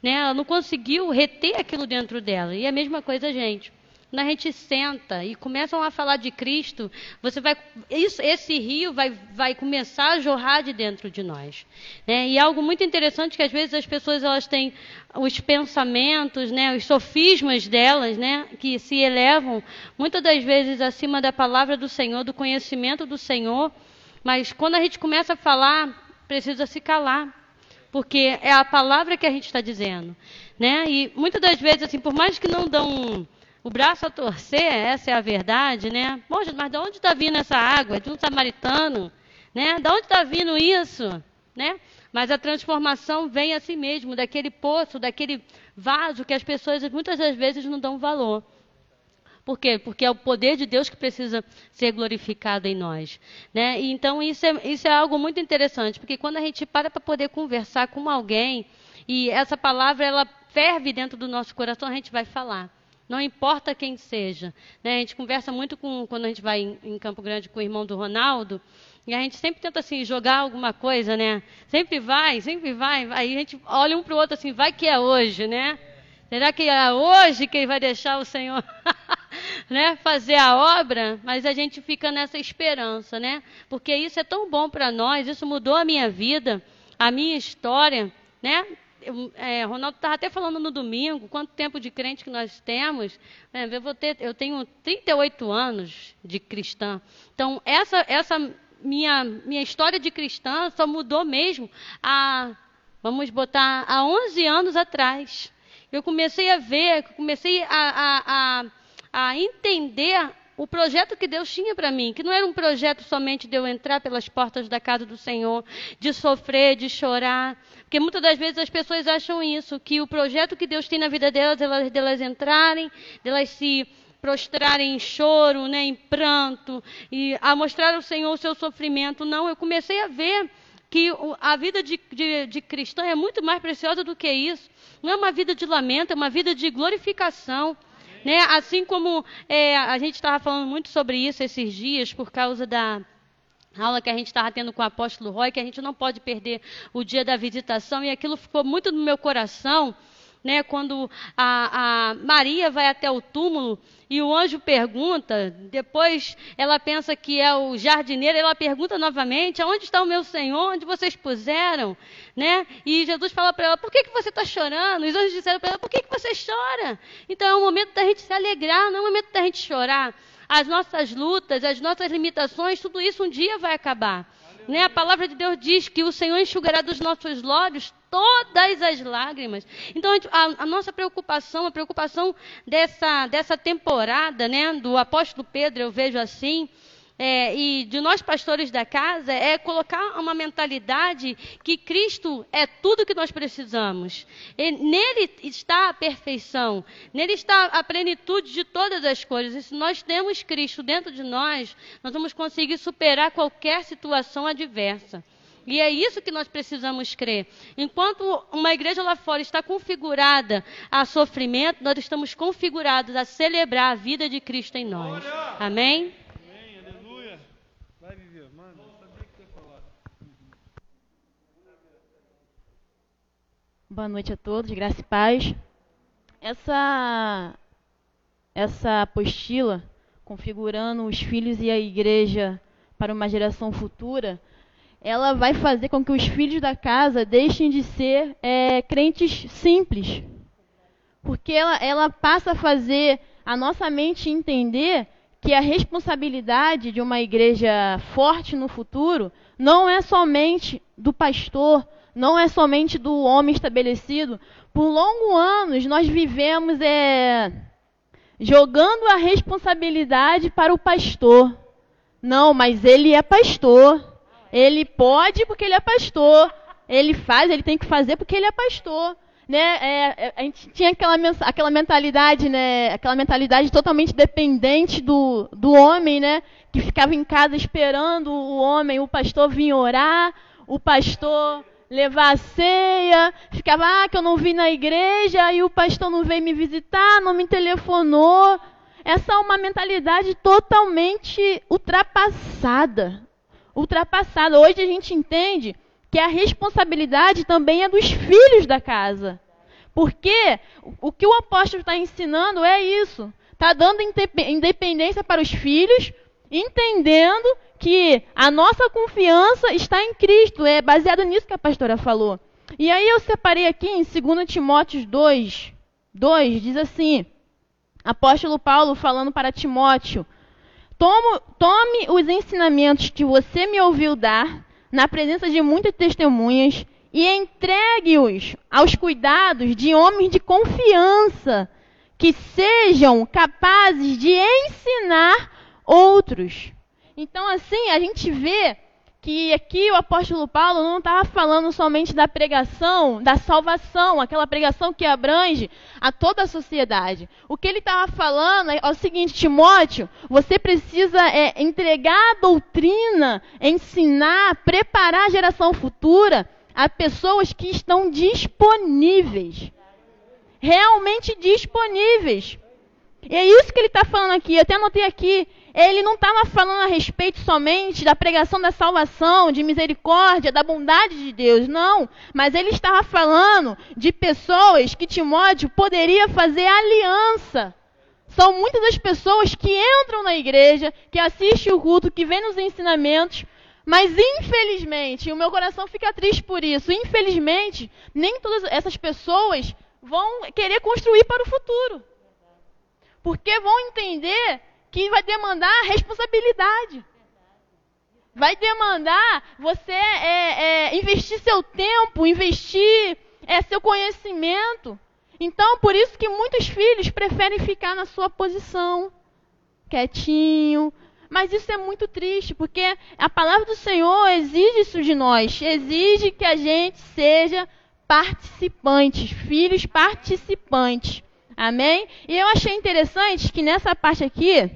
Né? Ela não conseguiu reter aquilo dentro dela. E a mesma coisa a gente. Quando a gente senta e começam a falar de Cristo, você vai, isso, esse rio vai, vai começar a jorrar de dentro de nós. Né? E algo muito interessante que às vezes as pessoas elas têm os pensamentos, né, os sofismas delas, né, que se elevam muitas das vezes acima da palavra do Senhor, do conhecimento do Senhor. Mas quando a gente começa a falar, precisa se calar, porque é a palavra que a gente está dizendo, né? E muitas das vezes, assim, por mais que não dão o braço a torcer, essa é a verdade, né? Poxa, mas de onde está vindo essa água? É de um samaritano, né? De onde está vindo isso, né? Mas a transformação vem assim mesmo, daquele poço, daquele vaso que as pessoas muitas das vezes não dão valor. Por quê? Porque é o poder de Deus que precisa ser glorificado em nós. Né? E então, isso é, isso é algo muito interessante, porque quando a gente para para poder conversar com alguém, e essa palavra ela ferve dentro do nosso coração, a gente vai falar não importa quem seja. Né? A gente conversa muito com, quando a gente vai em, em, Campo Grande com o irmão do Ronaldo, e a gente sempre tenta assim, jogar alguma coisa, né? Sempre vai, sempre vai. E a gente olha um para o outro assim, vai que é hoje, né? Será que é hoje que ele vai deixar o Senhor né, fazer a obra? Mas a gente fica nessa esperança, né? Porque isso é tão bom para nós, isso mudou a minha vida, a minha história, né? É, Ronaldo estava até falando no domingo, quanto tempo de crente que nós temos. É, eu, ter, eu, tenho 38 anos de cristã. Então, essa, essa minha, minha história de cristã só mudou mesmo há, vamos botar, há 11 anos atrás. Eu comecei a ver, comecei a, a, a, a entender o projeto que Deus tinha para mim, que não era um projeto somente de eu entrar pelas portas da casa do Senhor, de sofrer, de chorar, porque muitas das vezes as pessoas acham isso, que o projeto que Deus tem na vida delas, elas, delas entrarem, delas se prostrarem em choro, né, em pranto, e a mostrar ao Senhor o seu sofrimento. Não, eu comecei a ver que a vida de, de, de cristã é muito mais preciosa do que isso. Não é uma vida de lamento, é uma vida de glorificação. Né? Assim como é, a gente estava falando muito sobre isso esses dias, por causa da aula que a gente estava tendo com o apóstolo Roy, que a gente não pode perder o dia da visitação, e aquilo ficou muito no meu coração, né, quando a, a, Maria vai até o túmulo e o anjo pergunta, depois ela pensa que é o jardineiro, ela pergunta novamente, aonde está o meu Senhor, onde vocês puseram, né? E Jesus fala para ela, por que, que você está chorando? Os anjos disseram para ela, por que, que você chora? Então é um momento da gente se alegrar, não é um momento da gente chorar. As nossas lutas, as nossas limitações, tudo isso um dia vai acabar. Né? A palavra de Deus diz que o Senhor enxugará dos nossos olhos todas as lágrimas. Então, a, a, nossa preocupação, a preocupação dessa, dessa temporada, né, do apóstolo Pedro, eu vejo assim, é, e de nós pastores da casa é colocar uma mentalidade que Cristo é tudo que nós precisamos. E nele está a perfeição, nele está a plenitude de todas as coisas. E se nós temos Cristo dentro de nós, nós vamos conseguir superar qualquer situação adversa. E é isso que nós precisamos crer. Enquanto uma igreja lá fora está configurada a sofrimento, nós estamos configurados a celebrar a vida de Cristo em nós. Amém aleluia. Vai viver, manda. Sabia que você ia falar. Boa noite a todos, graça e paz. Essa, essa apostila, configurando os filhos e a igreja para uma geração futura, ela vai fazer com que os filhos da casa deixem de ser é, crentes simples. Porque ela, ela passa a fazer a nossa mente entender que a responsabilidade de uma igreja forte no futuro não é somente do pastor, não é somente do homem estabelecido. Por longos anos nós vivemos é, jogando a responsabilidade para o pastor. Não, mas ele é pastor. Ele pode porque ele é pastor. Ele faz, ele tem que fazer porque ele é pastor. Né? É, é, a gente tinha aquela, aquela mentalidade, né? Aquela mentalidade totalmente dependente do, do homem, né? Que ficava em casa esperando o homem, o pastor vir orar, o pastor levar a ceia, ficava, ah, que eu não vim na igreja, e o pastor não veio me visitar, não me telefonou. Essa é uma mentalidade totalmente ultrapassada. Ultrapassada. Hoje a gente entende que a responsabilidade também é dos filhos da casa. Porque o que o apóstolo está ensinando é isso. Está dando independência para os filhos, entendendo que a nossa confiança está em Cristo. É baseado nisso que a pastora falou. E aí eu separei aqui em 2 Timóteo 2, 2, diz assim, apóstolo Paulo falando para Timóteo, tome, tome os ensinamentos que você me ouviu dar, na presença de muitas testemunhas, e entregue-os aos cuidados de homens de confiança, que sejam capazes de ensinar outros. Então, assim, a gente vê que aqui o apóstolo Paulo não estava falando somente da pregação, da salvação, aquela pregação que abrange a toda a sociedade. O que ele estava falando é o seguinte, Timóteo, você precisa é, entregar a doutrina, ensinar, preparar a geração futura a pessoas que estão disponíveis. Realmente disponíveis. E é isso que ele está falando aqui. Eu até anotei aqui ele não estava falando a respeito somente da pregação da salvação, de misericórdia, da bondade de Deus, não. Mas ele estava falando de pessoas que Timóteo poderia fazer aliança. São muitas das pessoas que entram na igreja, que assistem o culto, que vêm nos ensinamentos, mas infelizmente, e o meu coração fica triste por isso, infelizmente, nem todas essas pessoas vão querer construir para o futuro. Porque vão entender que vai demandar responsabilidade. Vai demandar você é, é, investir seu tempo, investir é, seu conhecimento. Então, por isso que muitos filhos preferem ficar na sua posição, quietinho. Mas isso é muito triste, porque a palavra do Senhor exige isso de nós. Exige que a gente seja participantes, filhos participantes. Amém? E eu achei interessante que nessa parte aqui,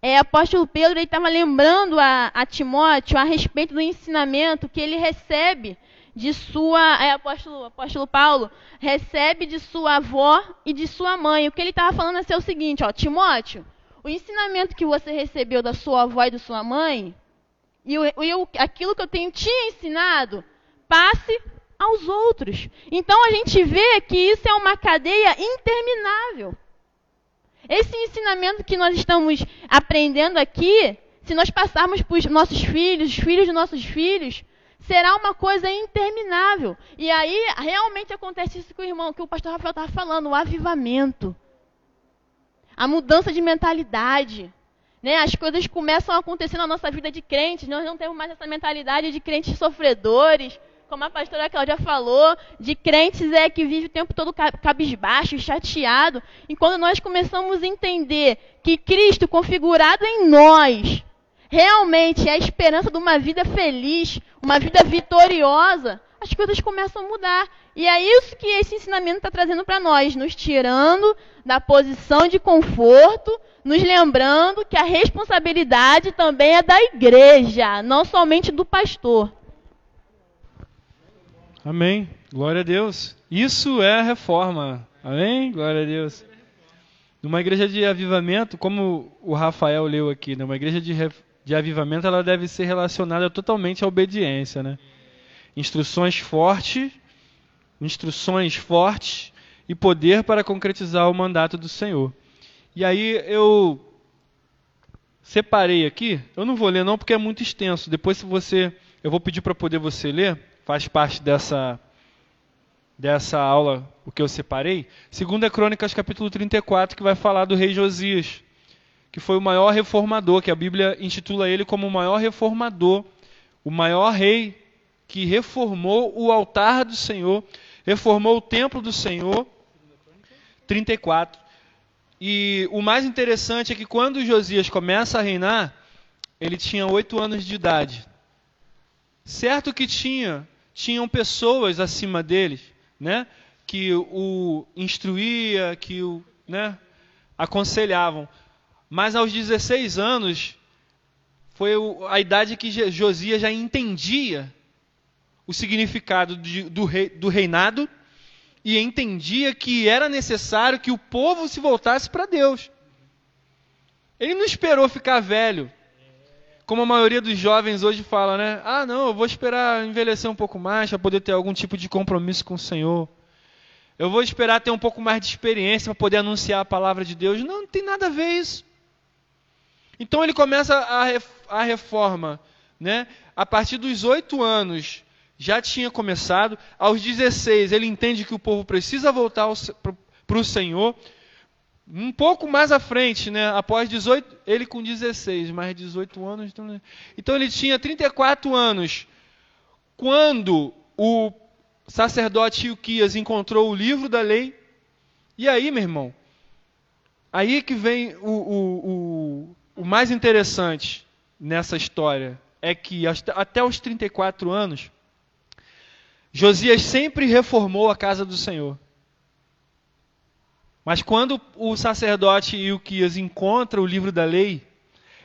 é, apóstolo Pedro estava lembrando a, a, Timóteo a respeito do ensinamento que ele recebe de sua. É, apóstolo, apóstolo Paulo recebe de sua avó e de sua mãe. O que ele estava falando é o seguinte, ó, Timóteo, o ensinamento que você recebeu da sua avó e da sua mãe, e, o, e o, aquilo que eu tenho te ensinado, passe aos outros. Então a gente vê que isso é uma cadeia interminável. Esse ensinamento que nós estamos aprendendo aqui, se nós passarmos para os nossos filhos, os filhos de nossos filhos, será uma coisa interminável. E aí realmente acontece isso que o irmão, que o pastor Rafael estava falando, o avivamento. A mudança de mentalidade. Né? As coisas começam a acontecer na nossa vida de crentes. Nós não temos mais essa mentalidade de crentes sofredores, como a pastora Cláudia falou, de crentes é que vive o tempo todo cabisbaixo, chateado. E quando nós começamos a entender que Cristo configurado em nós realmente é a esperança de uma vida feliz, uma vida vitoriosa, as coisas começam a mudar. E é isso que esse ensinamento está trazendo para nós, nos tirando da posição de conforto, nos lembrando que a responsabilidade também é da igreja, não somente do pastor. Amém. Glória a Deus. Isso é reforma. Amém. Glória a Deus. Numa igreja de avivamento, como o Rafael leu aqui, né? uma igreja de, de avivamento ela deve ser relacionada totalmente à obediência, né? Instruções fortes, instruções fortes e poder para concretizar o mandato do Senhor. E aí eu separei aqui, eu não vou ler não porque é muito extenso. Depois se você, eu vou pedir para poder você ler, faz parte dessa dessa aula o que eu separei. Segunda Crônicas capítulo 34, que vai falar do rei Josias, que foi o maior reformador, que a Bíblia intitula ele como o maior reformador, o maior rei que reformou o altar do Senhor, reformou o templo do Senhor. 34. E o mais interessante é que quando Josias começa a reinar, ele tinha oito anos de idade. Certo que tinha, tinham pessoas acima deles, né, que o instruía, que o, né, aconselhavam. Mas aos 16 anos foi a idade que Josias já entendia o significado do, do reinado e entendia que era necessário que o povo se voltasse para Deus. Ele não esperou ficar velho, como a maioria dos jovens hoje fala, né? Ah, não, eu vou esperar envelhecer um pouco mais para poder ter algum tipo de compromisso com o Senhor. Eu vou esperar ter um pouco mais de experiência para poder anunciar a palavra de Deus. Não, não tem nada a ver isso. Então ele começa a, a reforma, né? A partir dos oito anos, já tinha começado. Aos 16, ele entende que o povo precisa voltar para o Senhor. Um pouco mais à frente, né, após 18, ele com 16, mais 18 anos. Então, né. então ele tinha 34 anos quando o sacerdote Ilquias encontrou o livro da lei. E aí, meu irmão, aí que vem o, o, o, o mais interessante nessa história. É que até os 34 anos, Josias sempre reformou a casa do Senhor. Mas quando o sacerdote Ilquias encontra o livro da lei,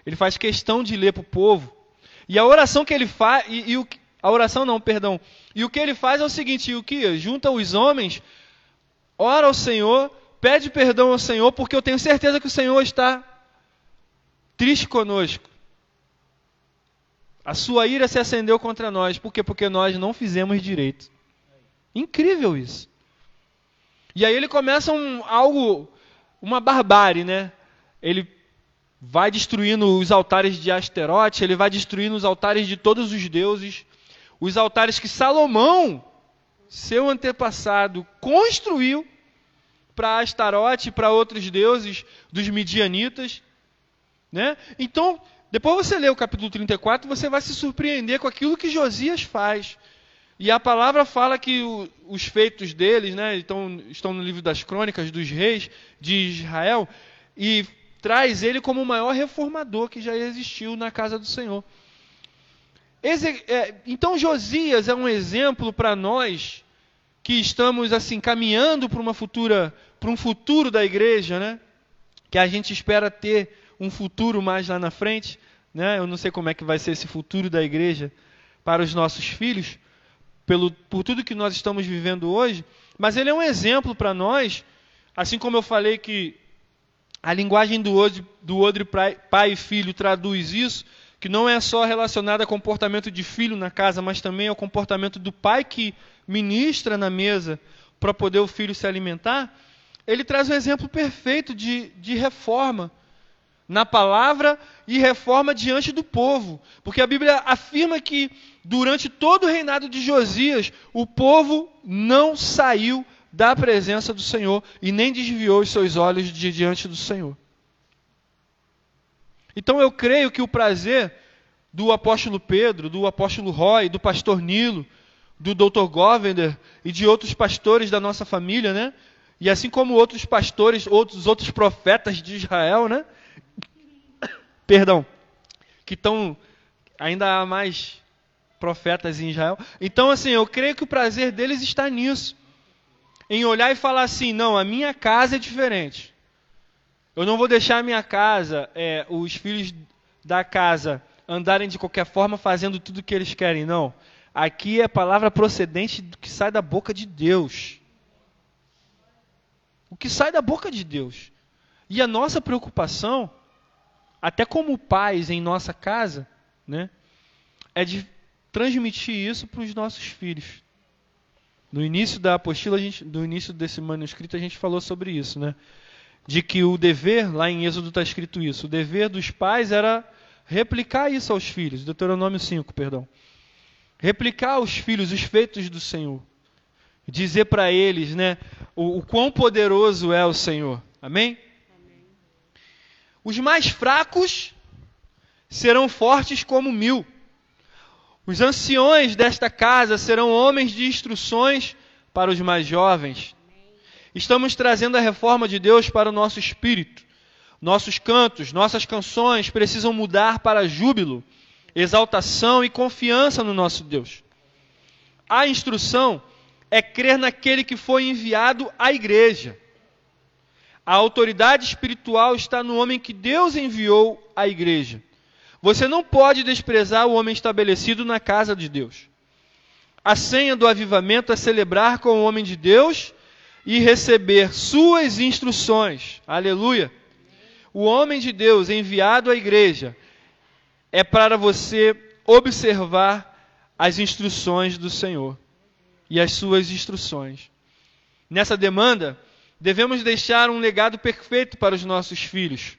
ele faz questão de ler para o povo. E a oração que ele faz, e, e a oração não, perdão. E o que ele faz é o seguinte: Ilquias junta os homens, ora ao Senhor, pede perdão ao Senhor, porque eu tenho certeza que o Senhor está triste conosco. A sua ira se acendeu contra nós. Por quê? Porque nós não fizemos direito. Incrível isso. E aí ele começa um, algo, uma barbárie, né? Ele vai destruindo os altares de Asterote, ele vai destruindo os altares de todos os deuses, os altares que Salomão, seu antepassado, construiu para Astarote e para outros deuses dos midianitas, né? Então, depois você lê o capítulo 34, você vai se surpreender com aquilo que Josias faz. E a palavra fala que o, os feitos deles, né, então, estão no livro das crônicas dos reis de Israel, e traz ele como o maior reformador que já existiu na casa do Senhor. Esse, é, então Josias é um exemplo para nós que estamos assim caminhando para uma futura, para um futuro da igreja, né? Que a gente espera ter um futuro mais lá na frente, né? Eu não sei como é que vai ser esse futuro da igreja para os nossos filhos, pelo, por tudo que nós estamos vivendo hoje, mas ele é um exemplo para nós, assim como eu falei que a linguagem do Odre, do Odre pai e filho traduz isso, que não é só relacionada ao comportamento de filho na casa, mas também ao comportamento do pai que ministra na mesa para poder o filho se alimentar, ele traz um exemplo perfeito de, de reforma na palavra e reforma diante do povo. Porque a Bíblia afirma que durante todo o reinado de Josias, o povo não saiu da presença do Senhor e nem desviou os seus olhos de diante do Senhor. Então eu creio que o prazer do apóstolo Pedro, do apóstolo Roy, do pastor Nilo, do Dr. Govender e de outros pastores da nossa família, né? E assim como outros pastores, outros outros profetas de Israel, né? perdão, que estão ainda há mais profetas em Israel. Então, assim, eu creio que o prazer deles está nisso. Em olhar e falar assim, não, a minha casa é diferente. Eu não vou deixar a minha casa, é, os filhos da casa andarem de qualquer forma fazendo tudo o que eles querem, não. Aqui é palavra procedente do que sai da boca de Deus. O que sai da boca de Deus. E a nossa preocupação, até como pais em nossa casa, né, é de transmitir isso para os nossos filhos. No início da apostila, gente, no início desse manuscrito, a gente falou sobre isso, né? De que o dever, lá em Êxodo está escrito isso, o dever dos pais era replicar isso aos filhos. Deuteronômio 5, perdão. Replicar aos filhos os feitos do Senhor. Dizer para eles, né, o, o, quão poderoso é o Senhor. Amém? Amém? Os mais fracos serão fortes como mil. Os anciões desta casa serão homens de instruções para os mais jovens. Estamos trazendo a reforma de Deus para o nosso espírito. Nossos cantos, nossas canções precisam mudar para júbilo, exaltação e confiança no nosso Deus. A instrução é crer naquele que foi enviado à igreja. A autoridade espiritual está no homem que Deus enviou à igreja. Você não pode desprezar o homem estabelecido na casa de Deus. A senha do avivamento é celebrar com o homem de Deus e receber suas instruções. Aleluia. O homem de Deus enviado à igreja é para você observar as instruções do Senhor e as suas instruções. Nessa demanda, devemos deixar um legado perfeito para os nossos filhos.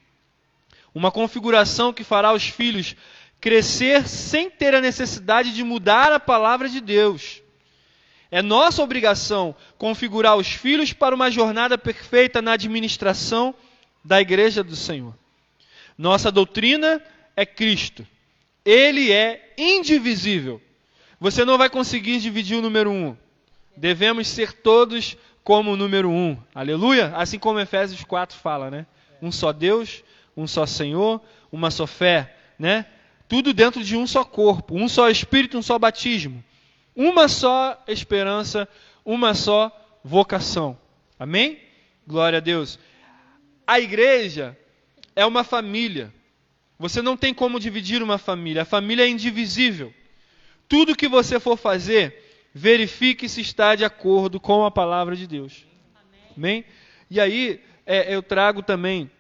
Uma configuração que fará os filhos crescer sem ter a necessidade de mudar a palavra de Deus. É nossa obrigação configurar os filhos para uma jornada perfeita na administração da igreja do Senhor. Nossa doutrina é Cristo. Ele é indivisível. Você não vai conseguir dividir o número um. Devemos ser todos como o número um. Aleluia? Assim como Efésios 4 fala, né? Um só Deus, um só Senhor, uma só fé, né? Tudo dentro de um só corpo, um só espírito, um só batismo, uma só esperança, uma só vocação. Amém? Glória a Deus. A igreja é uma família. Você não tem como dividir uma família. A família é indivisível. Tudo que você for fazer, verifique se está de acordo com a palavra de Deus. Amém? Amém? E aí, é, eu trago também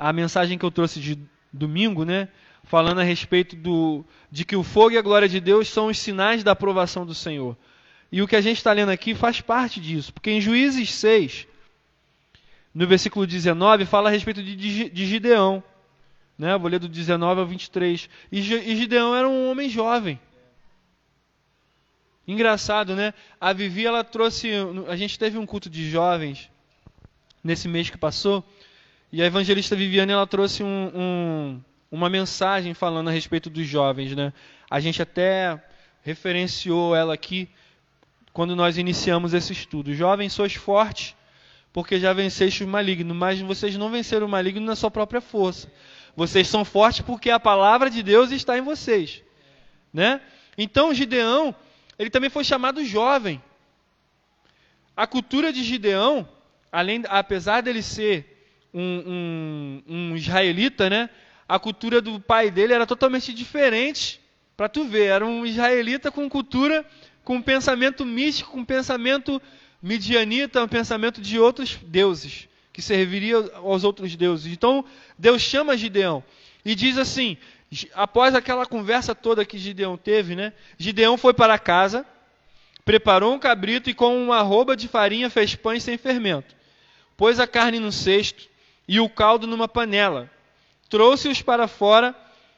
a mensagem que eu trouxe de domingo, né? Falando a respeito do, de que o fogo e a glória de Deus são os sinais da aprovação do Senhor. E o que a gente está lendo aqui faz parte disso, porque em Juízes 6, no versículo 19, fala a respeito de, de Gideão. Né? Vou ler do 19 ao 23. E, e Gideão era um homem jovem. Engraçado, né? A Vivi, ela trouxe. A gente teve um culto de jovens nesse mês que passou. E a evangelista Viviane ela trouxe um, um, uma mensagem falando a respeito dos jovens, né? A gente até referenciou ela aqui quando nós iniciamos esse estudo. Jovens, sois fortes, porque já venceste o maligno, mas vocês não venceram o maligno na sua própria força. Vocês são fortes porque a palavra de Deus está em vocês, né? Então Gideão, ele também foi chamado jovem. A cultura de Gideão, além, apesar dele ser um, um, um israelita, né? A cultura do pai dele era totalmente diferente. Para tu ver, era um israelita com cultura, com pensamento místico, com pensamento midianita, um pensamento de outros deuses, que serviria aos outros deuses. Então, Deus chama Gideão e diz assim: após aquela conversa toda que Gideão teve, né? Gideão foi para casa, preparou um cabrito e com uma arroba de farinha fez pães sem fermento. Pôs a carne no cesto, e o caldo numa panela. Trouxe-os para fora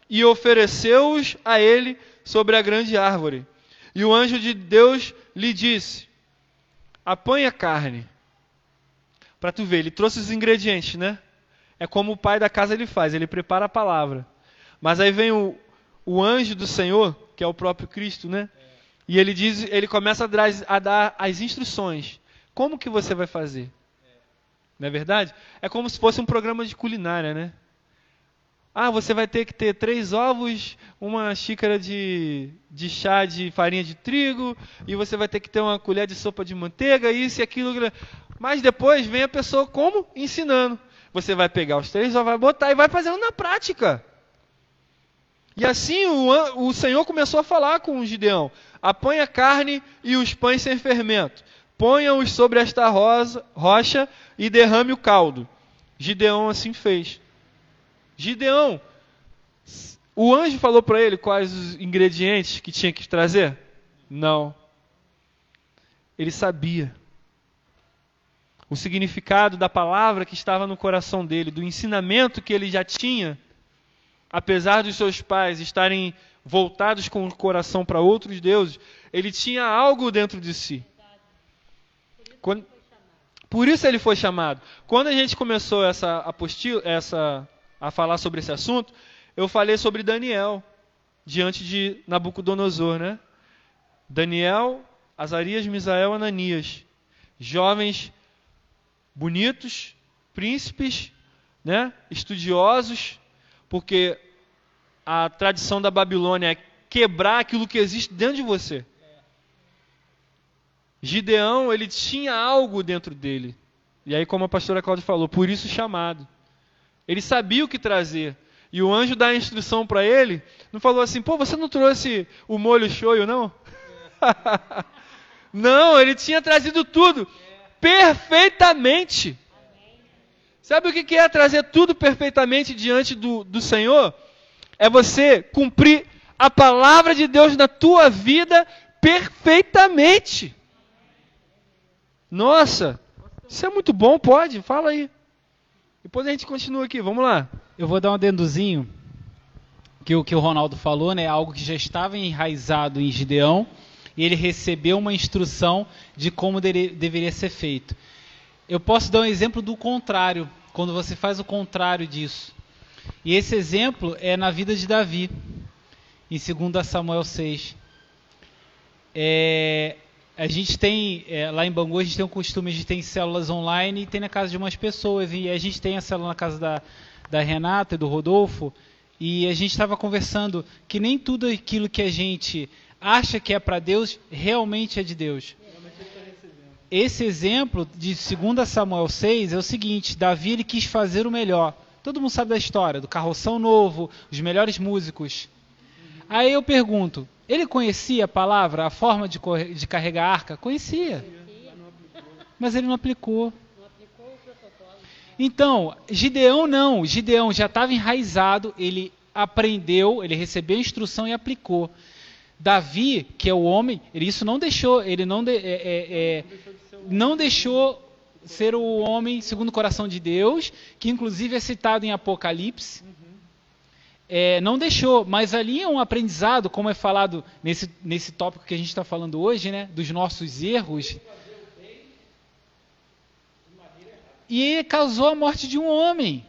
e ofereceu-os a ele sobre a grande árvore. E o anjo de Deus lhe disse: Apanha carne. Para tu ver, ele trouxe os ingredientes, né? É como o pai da casa ele faz, ele prepara a palavra. Mas aí vem o, o anjo do Senhor, que é o próprio Cristo, né? E ele diz, ele começa a dar, a dar as instruções. Como que você vai fazer? Não é verdade? É como se fosse um programa de culinária, né? Ah, você vai ter que ter três ovos, uma xícara de, de chá de farinha de trigo, e você vai ter que ter uma colher de sopa de manteiga, isso e aquilo. Mas depois vem a pessoa como? Ensinando. Você vai pegar os três ovos, vai botar e vai fazendo na prática. E assim o, o Senhor começou a falar com o Gideão. Apanha carne e os pães sem fermento. Ponha-os sobre esta rosa, rocha e derrame o caldo. Gideão assim fez. Gideão, o anjo falou para ele quais os ingredientes que tinha que trazer? Não. Ele sabia o significado da palavra que estava no coração dele, do ensinamento que ele já tinha, apesar dos seus pais estarem voltados com o coração para outros deuses, ele tinha algo dentro de si. Quando, por isso ele foi chamado. Quando a gente começou essa apostila, essa a falar sobre esse assunto, eu falei sobre Daniel diante de Nabucodonosor, né? Daniel, Azarias, Misael, Ananias, jovens bonitos, príncipes, né, estudiosos, porque a tradição da Babilônia é quebrar aquilo que existe dentro de você. Gideão, ele tinha algo dentro dele. E aí, como a pastora Cláudia falou, por isso chamado. Ele sabia o que trazer. E o anjo dá a instrução para ele, não falou assim, pô, você não trouxe o molho shoyu, não? não, ele tinha trazido tudo perfeitamente. Sabe o que é trazer tudo perfeitamente diante do, do Senhor? É você cumprir a palavra de Deus na tua vida perfeitamente. Nossa, isso é muito bom, pode, fala aí. Depois a gente continua aqui, vamos lá. Eu vou dar um adendozinho que o que o Ronaldo falou, né? Algo que já estava enraizado em Gideão e ele recebeu uma instrução de como dele, deveria ser feito. Eu posso dar um exemplo do contrário, quando você faz o contrário disso. E esse exemplo é na vida de Davi, em 2 Samuel 6. É, a gente tem, é, lá em Bangu, a gente tem o costume de ter células online e tem na casa de umas pessoas. E a gente tem a célula na casa da, da Renata e do Rodolfo. E a gente estava conversando que nem tudo aquilo que a gente acha que é para Deus, realmente é de Deus. Esse exemplo de 2 Samuel 6 é o seguinte: Davi ele quis fazer o melhor. Todo mundo sabe da história, do carroção novo, os melhores músicos. Aí eu pergunto: ele conhecia a palavra, a forma de, de carregar a arca? Conhecia. Mas ele não aplicou. Então, Gideão não. Gideão já estava enraizado, ele aprendeu, ele recebeu a instrução e aplicou. Davi, que é o homem, ele isso não deixou, ele não, de, é, é, é, não deixou ser o homem segundo o coração de Deus, que inclusive é citado em Apocalipse. É, não deixou, mas ali é um aprendizado, como é falado nesse, nesse tópico que a gente está falando hoje, né, dos nossos erros. E causou a morte de um homem,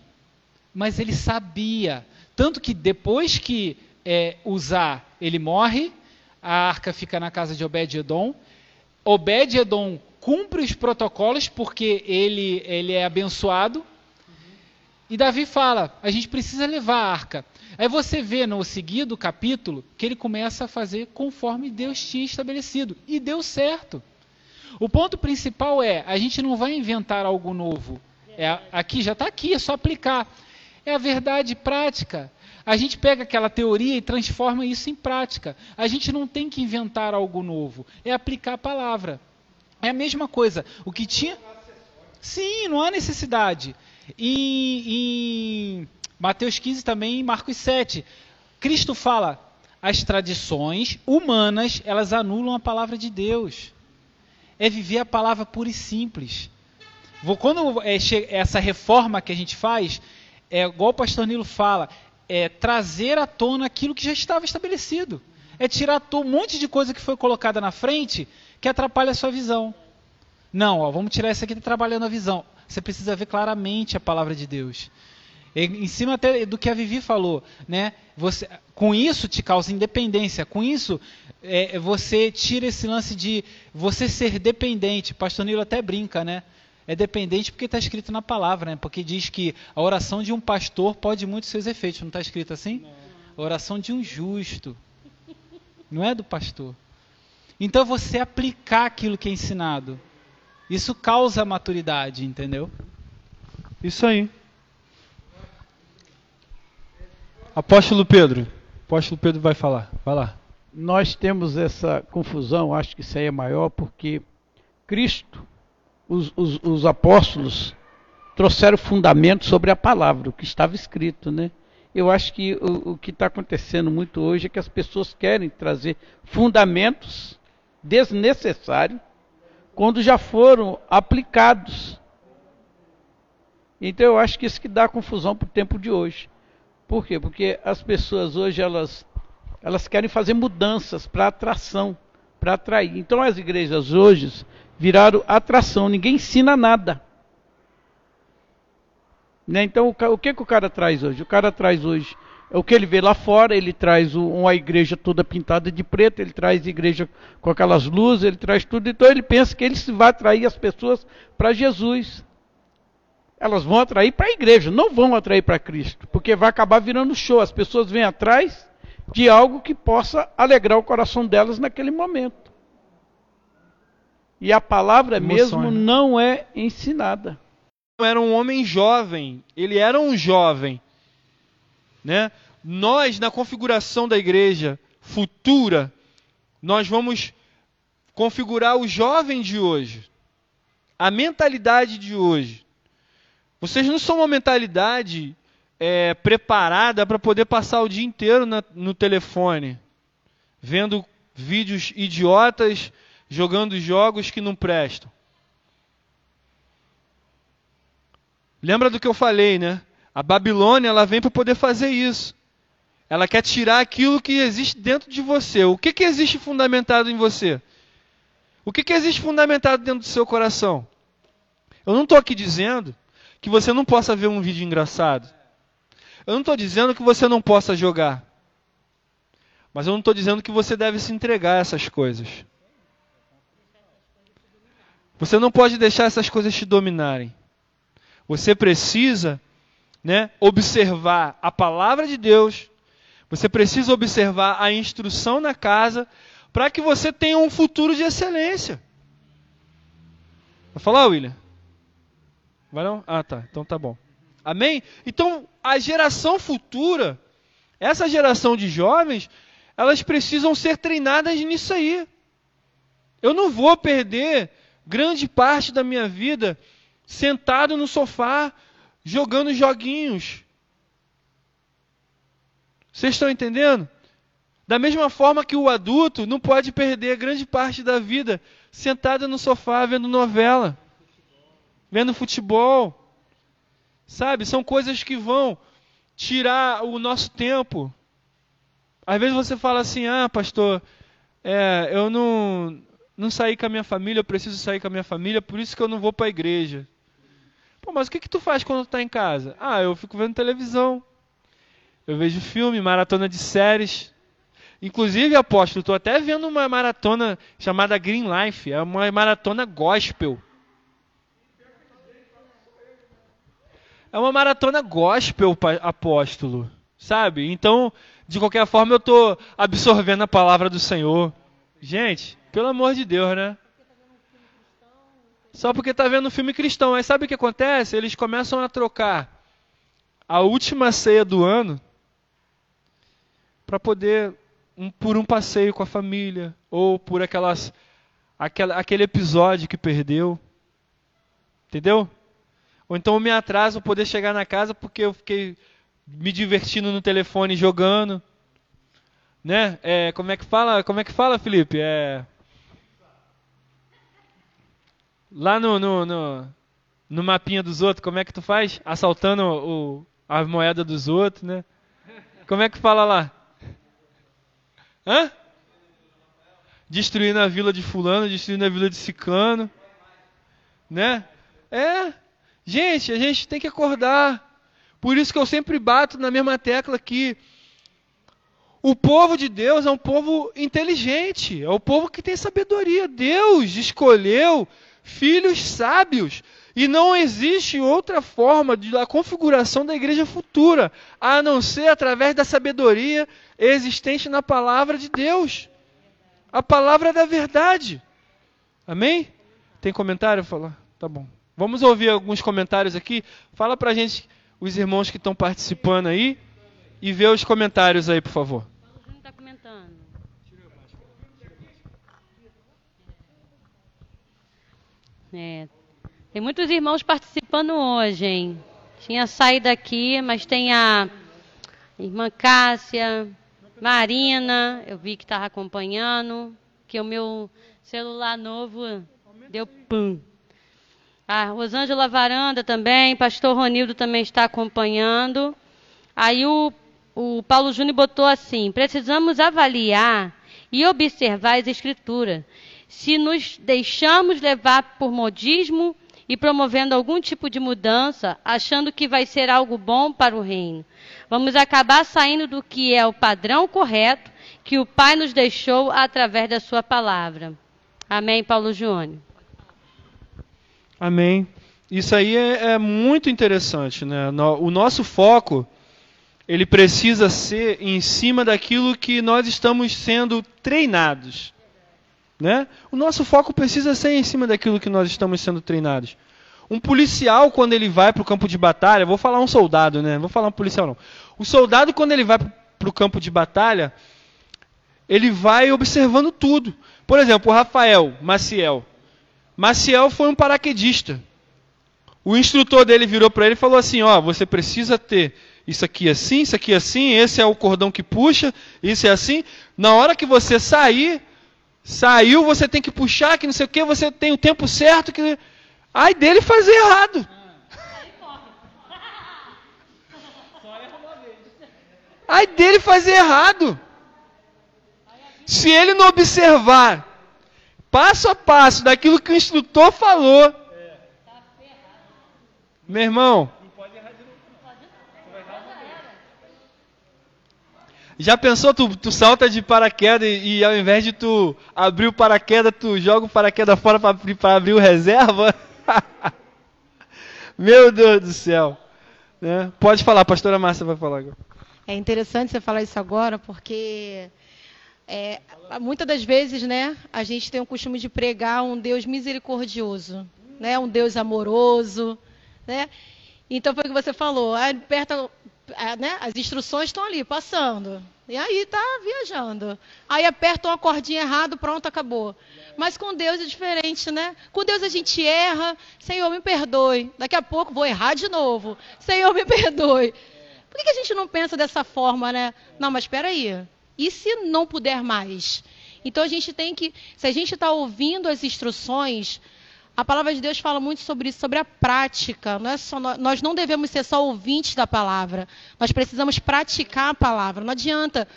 mas ele sabia, tanto que depois que é, usar ele morre, a arca fica na casa de Obed-Edom. Obed-Edom cumpre os protocolos porque ele, ele é abençoado. E Davi fala: a gente precisa levar a arca. Aí você vê no seguido capítulo que ele começa a fazer conforme Deus tinha estabelecido. E deu certo. O ponto principal é: a gente não vai inventar algo novo. É, aqui já está aqui, é só aplicar. É a verdade prática. A gente pega aquela teoria e transforma isso em prática. A gente não tem que inventar algo novo, é aplicar a palavra. É a mesma coisa. O que tinha. Sim, não há necessidade. Em, Mateus 15 também, em Marcos 7, Cristo fala: as tradições humanas elas anulam a palavra de Deus. É viver a palavra pura e simples. Quando é, essa reforma que a gente faz, é igual o pastor Nilo fala, é trazer à tona aquilo que já estava estabelecido. É tirar um monte de coisa que foi colocada na frente que atrapalha a sua visão. Não, ó, vamos tirar isso aqui trabalhando a visão. Você precisa ver claramente a palavra de Deus. Em cima até do que a Vivi falou, né? Você, com isso te causa independência. Com isso é, você tira esse lance de você ser dependente. Pastor Nilo até brinca, né? é dependente porque está escrito na palavra, né? Porque diz que a oração de um pastor pode muito seus efeitos. Não está escrito assim? A oração de um justo. Não é do pastor. Então você aplicar aquilo que é ensinado. Isso causa maturidade, entendeu? Isso aí. Apóstolo Pedro. Apóstolo Pedro vai falar. Vai lá. nós temos essa confusão, acho que isso aí é maior, porque Cristo, os, os, os apóstolos, trouxeram fundamento sobre a palavra, o que estava escrito, né? Eu acho que o, o que está acontecendo muito hoje é que as pessoas querem trazer fundamentos desnecessários quando já foram aplicados. Então eu acho que isso que dá confusão para o tempo de hoje. Por quê? Porque as pessoas hoje elas, elas querem fazer mudanças para atração, para atrair. Então as igrejas hoje viraram atração, ninguém ensina nada. Né? Então, o, o, que, que o cara traz hoje? O cara traz hoje é o que ele vê lá fora, ele traz uma igreja toda pintada de preto, ele traz igreja com aquelas luzes, ele traz tudo. Então ele pensa que ele vai atrair as pessoas para Jesus. Elas vão atrair para a igreja, não vão atrair para Cristo, porque vai acabar virando show. As pessoas vêm atrás de algo que possa alegrar o coração delas naquele momento. E a palavra mesmo né? não é ensinada era um homem jovem, ele era um jovem, né? Nós na configuração da igreja futura, nós vamos configurar o jovem de hoje, a mentalidade de hoje. Vocês não são uma mentalidade é, preparada para poder passar o dia inteiro na, no telefone, vendo vídeos idiotas, jogando jogos que não prestam. Lembra do que eu falei, né? A Babilônia ela vem para poder fazer isso. Ela quer tirar aquilo que existe dentro de você. O que, que existe fundamentado em você? O que, que existe fundamentado dentro do seu coração? Eu não estou aqui dizendo que você não possa ver um vídeo engraçado. Eu não estou dizendo que você não possa jogar. Mas eu não estou dizendo que você deve se entregar a essas coisas. Você não pode deixar essas coisas te dominarem. Você precisa né, observar a palavra de Deus, você precisa observar a instrução na casa, para que você tenha um futuro de excelência. Vai falar, William? Vai não? Ah, tá. Então tá bom. Amém? Então, a geração futura, essa geração de jovens, elas precisam ser treinadas nisso aí. Eu não vou perder grande parte da minha vida sentado no sofá, jogando joguinhos. Vocês estão entendendo? Da mesma forma que o adulto não pode perder grande parte da vida sentado no sofá vendo novela, vendo futebol. Sabe? São coisas que vão tirar o nosso tempo. Às vezes você fala assim: ah, pastor, é, eu não, não saí com a minha família, eu preciso sair com a minha família, por isso que eu não vou para a igreja. Pô, mas o que, que tu faz quando tu tá em casa? Ah, eu fico vendo televisão. Eu vejo filme, maratona de séries. Inclusive, apóstolo, estou até vendo uma maratona chamada Green Life. É uma maratona gospel. É uma maratona gospel, apóstolo. Sabe? Então, de qualquer forma, eu estou absorvendo a palavra do Senhor. Gente, pelo amor de Deus, né? Só porque está vendo um filme cristão. Aí sabe o que acontece? Eles começam a trocar a última ceia do ano para poder um, por um passeio com a família ou por aquelas aquela, aquele episódio que perdeu. Entendeu? Ou então eu me atraso para poder chegar na casa porque eu fiquei me divertindo no telefone jogando. Né? É, como é que fala? Como é que fala, Felipe? É Lá no, no, no, no, mapinha dos outros, como é que tu faz? Assaltando o, a moeda dos outros, né? Como é que fala lá? Hã? Destruindo a vila de fulano, destruindo a vila de cicano. Né? É. Gente, a gente tem que acordar. Por isso que eu sempre bato na mesma tecla aqui. O povo de Deus é um povo inteligente, é o povo que tem sabedoria. Deus escolheu filhos sábios. E não existe outra forma de a configuração da igreja futura, a não ser através da sabedoria existente na palavra de Deus. A palavra da verdade. Amém? Tem comentário? Fala. Tá bom. Vamos ouvir alguns comentários aqui. Fala pra gente os irmãos que estão participando aí e ver os comentários aí, por favor. Está comentando. É. Tem muitos irmãos participando hoje, hein? Tinha saído aqui, mas tem a irmã Cássia, Marina, eu vi que estava acompanhando, que o meu celular novo deu pum. A Rosângela Varanda também, pastor Ronildo também está acompanhando. Aí o, o Paulo Júnior botou assim: precisamos avaliar e observar as escrituras. Se nos deixamos levar por modismo e promovendo algum tipo de mudança, achando que vai ser algo bom para o reino, vamos acabar saindo do que é o padrão correto que o Pai nos deixou através da Sua palavra. Amém, Paulo Júnior. Amém. Isso aí é, é muito interessante, né? O nosso foco ele precisa ser em cima daquilo que nós estamos sendo treinados. Né? O nosso foco precisa ser em cima daquilo que nós estamos sendo treinados. Um policial, quando ele vai para o campo de batalha, vou falar um soldado, né? Vou falar um policial não. O soldado, quando ele vai para o campo de batalha, ele vai observando tudo. Por exemplo, o Rafael Maciel. Maciel foi um paraquedista. O instrutor dele virou para ele e falou assim: Ó, você precisa ter isso aqui assim, isso aqui assim, esse é o cordão que puxa, isso é assim. Na hora que você sair, saiu, você tem que puxar, que não sei o que, você tem o tempo certo. que Ai dele fazer errado. Ai dele fazer errado. Se ele não observar passo a passo daquilo que o instrutor falou, meu irmão, Já pensou, tu, tu salta de paraquedas e, e, ao invés de tu abrir o paraquedas, tu joga o paraquedas fora para abrir o reserva? Meu Deus do céu. Né? Pode falar, pastora Márcia vai falar agora. É interessante você falar isso agora, porque é, muitas das vezes, né, a gente tem o costume de pregar um Deus misericordioso, né, um Deus amoroso, né? Então foi o que você falou, aperta, né, as instruções estão ali, passando. E aí tá viajando. Aí aperta uma cordinha errado, pronto, acabou. Mas com Deus é diferente, né? Com Deus a gente erra, Senhor, me perdoe. Daqui a pouco vou errar de novo. Senhor, me perdoe. Por que a gente não pensa dessa forma, né? Não, mas espera aí. E se não puder mais? Então a gente tem que, se a gente está ouvindo as instruções, a palavra de Deus fala muito sobre isso, sobre a prática. Não é só, nós não devemos ser só ouvintes da palavra. Nós precisamos praticar a palavra. Não adianta.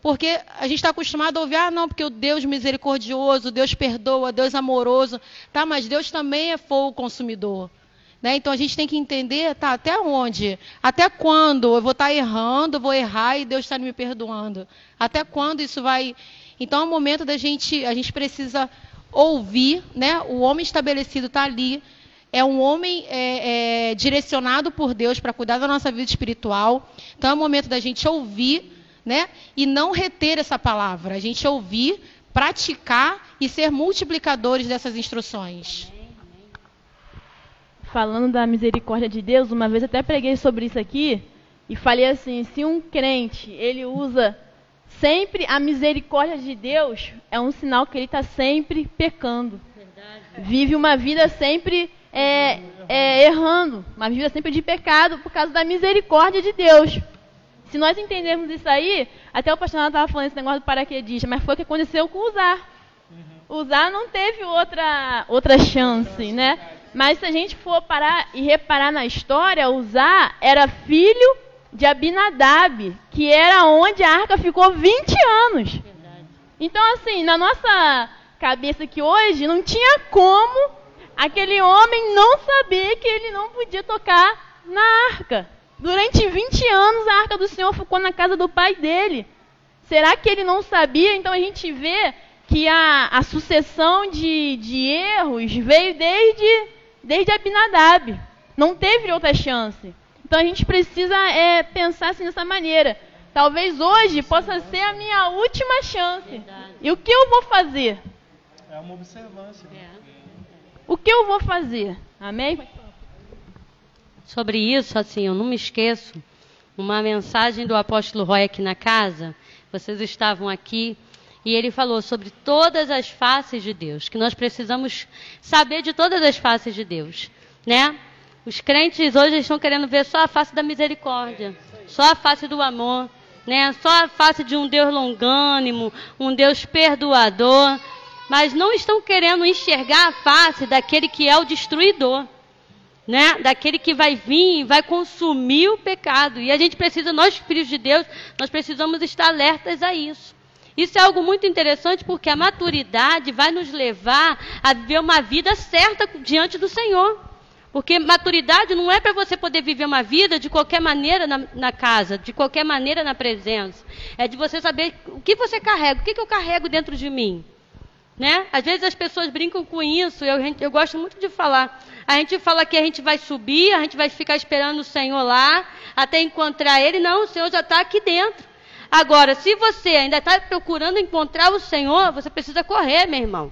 Porque a gente está acostumado a ouvir, ah, não, porque o Deus misericordioso, Deus perdoa, Deus amoroso. Tá, mas Deus também é fogo consumidor. Né? Então a gente tem que entender, tá, até onde? Até quando eu vou estar tá errando, vou errar e Deus está me perdoando? Até quando isso vai. Então é o momento da gente, a gente precisa ouvir, né? O homem estabelecido está ali, é um homem é, é, direcionado por Deus para cuidar da nossa vida espiritual. Então é o momento da gente ouvir, né? E não reter essa palavra. A gente ouvir, praticar e ser multiplicadores dessas instruções. Falando da misericórdia de Deus, uma vez até preguei sobre isso aqui e falei assim: se um crente ele usa sempre a misericórdia de Deus é um sinal que ele está sempre pecando. Vive uma vida sempre é, é, errando, uma vida sempre de pecado por causa da misericórdia de Deus. Se nós entendermos isso aí, até o pastor estava falando esse negócio do paraquedista, mas foi o que aconteceu com o Uzar. O Uzar não teve outra, outra chance, né? Mas se a gente for parar e reparar na história, o Uzar era filho de Abinadab, que era onde a arca ficou 20 anos. Então, assim, na nossa cabeça que hoje, não tinha como aquele homem não saber que ele não podia tocar na arca. Durante 20 anos, a arca do Senhor ficou na casa do pai dele. Será que ele não sabia? Então, a gente vê que a, a sucessão de, de erros veio desde, desde Abinadab. Não teve outra chance. Então a gente precisa é, pensar assim dessa maneira. Talvez hoje possa ser a minha última chance. Verdade. E o que eu vou fazer? É uma observância. É. O que eu vou fazer? Amém? Sobre isso, assim, eu não me esqueço uma mensagem do apóstolo Roy aqui na casa. Vocês estavam aqui E ele falou sobre todas as faces de Deus, que nós precisamos saber de todas as faces de Deus, né? Os crentes hoje estão querendo ver só a face da misericórdia, só a face do amor, né? Só a face de um Deus longânimo, um Deus perdoador, mas não estão querendo enxergar a face daquele que é o destruidor né? Daquele que vai vir e vai consumir o pecado. E a gente precisa, nós filhos de Deus, nós precisamos estar alertas a isso. Isso é algo muito interessante porque a maturidade vai nos levar a viver uma vida certa diante do Senhor. Porque maturidade não é para você poder viver uma vida de qualquer maneira na, na, casa, de qualquer maneira na presença. É de você saber o que você carrega, o que, que eu carrego dentro de mim. Né? Às vezes as pessoas brincam com isso, eu, eu gosto muito de falar. A gente fala que a gente vai subir, a gente vai ficar esperando o Senhor lá, até encontrar Ele. Não, o Senhor já está aqui dentro. Agora, se você ainda está procurando encontrar o Senhor, você precisa correr, meu irmão.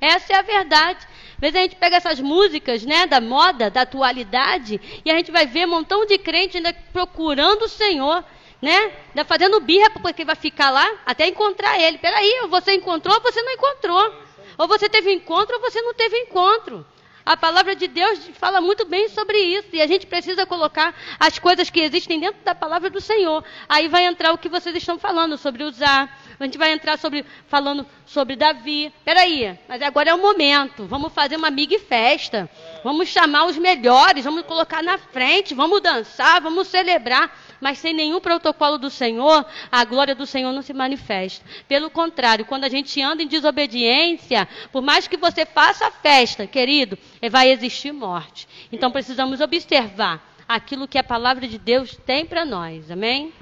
Essa é a verdade. Às vezes a gente pega essas músicas, né, da moda, da atualidade, e a gente vai ver um montão de crente ainda procurando o Senhor, né? Ainda fazendo birra porque vai ficar lá até encontrar ele. Peraí, você encontrou ou você não encontrou? Ou você teve encontro ou você não teve encontro. A palavra de Deus fala muito bem sobre isso. E a gente precisa colocar as coisas que existem dentro da palavra do Senhor. Aí vai entrar o que vocês estão falando sobre usar. A gente vai entrar sobre falando sobre Davi. Peraí, mas agora é o momento. Vamos fazer uma big festa. Vamos chamar os melhores, vamos colocar na frente, vamos dançar, vamos celebrar mas sem nenhum protocolo do Senhor, a glória do Senhor não se manifesta. Pelo contrário, quando a gente anda em desobediência, por mais que você faça a festa, querido, vai existir morte. Então precisamos observar aquilo que a palavra de Deus tem para nós. Amém?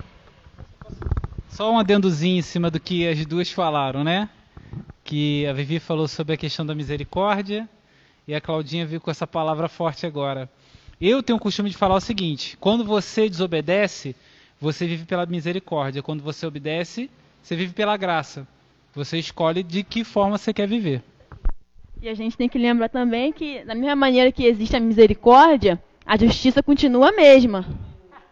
Só um adendozinho em cima do que as duas falaram, né? Que a Vivi falou sobre a questão da misericórdia e a Claudinha veio com essa palavra forte agora. Eu tenho o costume de falar o seguinte: quando você desobedece, você vive pela misericórdia. Quando você obedece, você vive pela graça. Você escolhe de que forma você quer viver. E a gente tem que lembrar também que, da mesma maneira que existe a misericórdia, a justiça continua a mesma.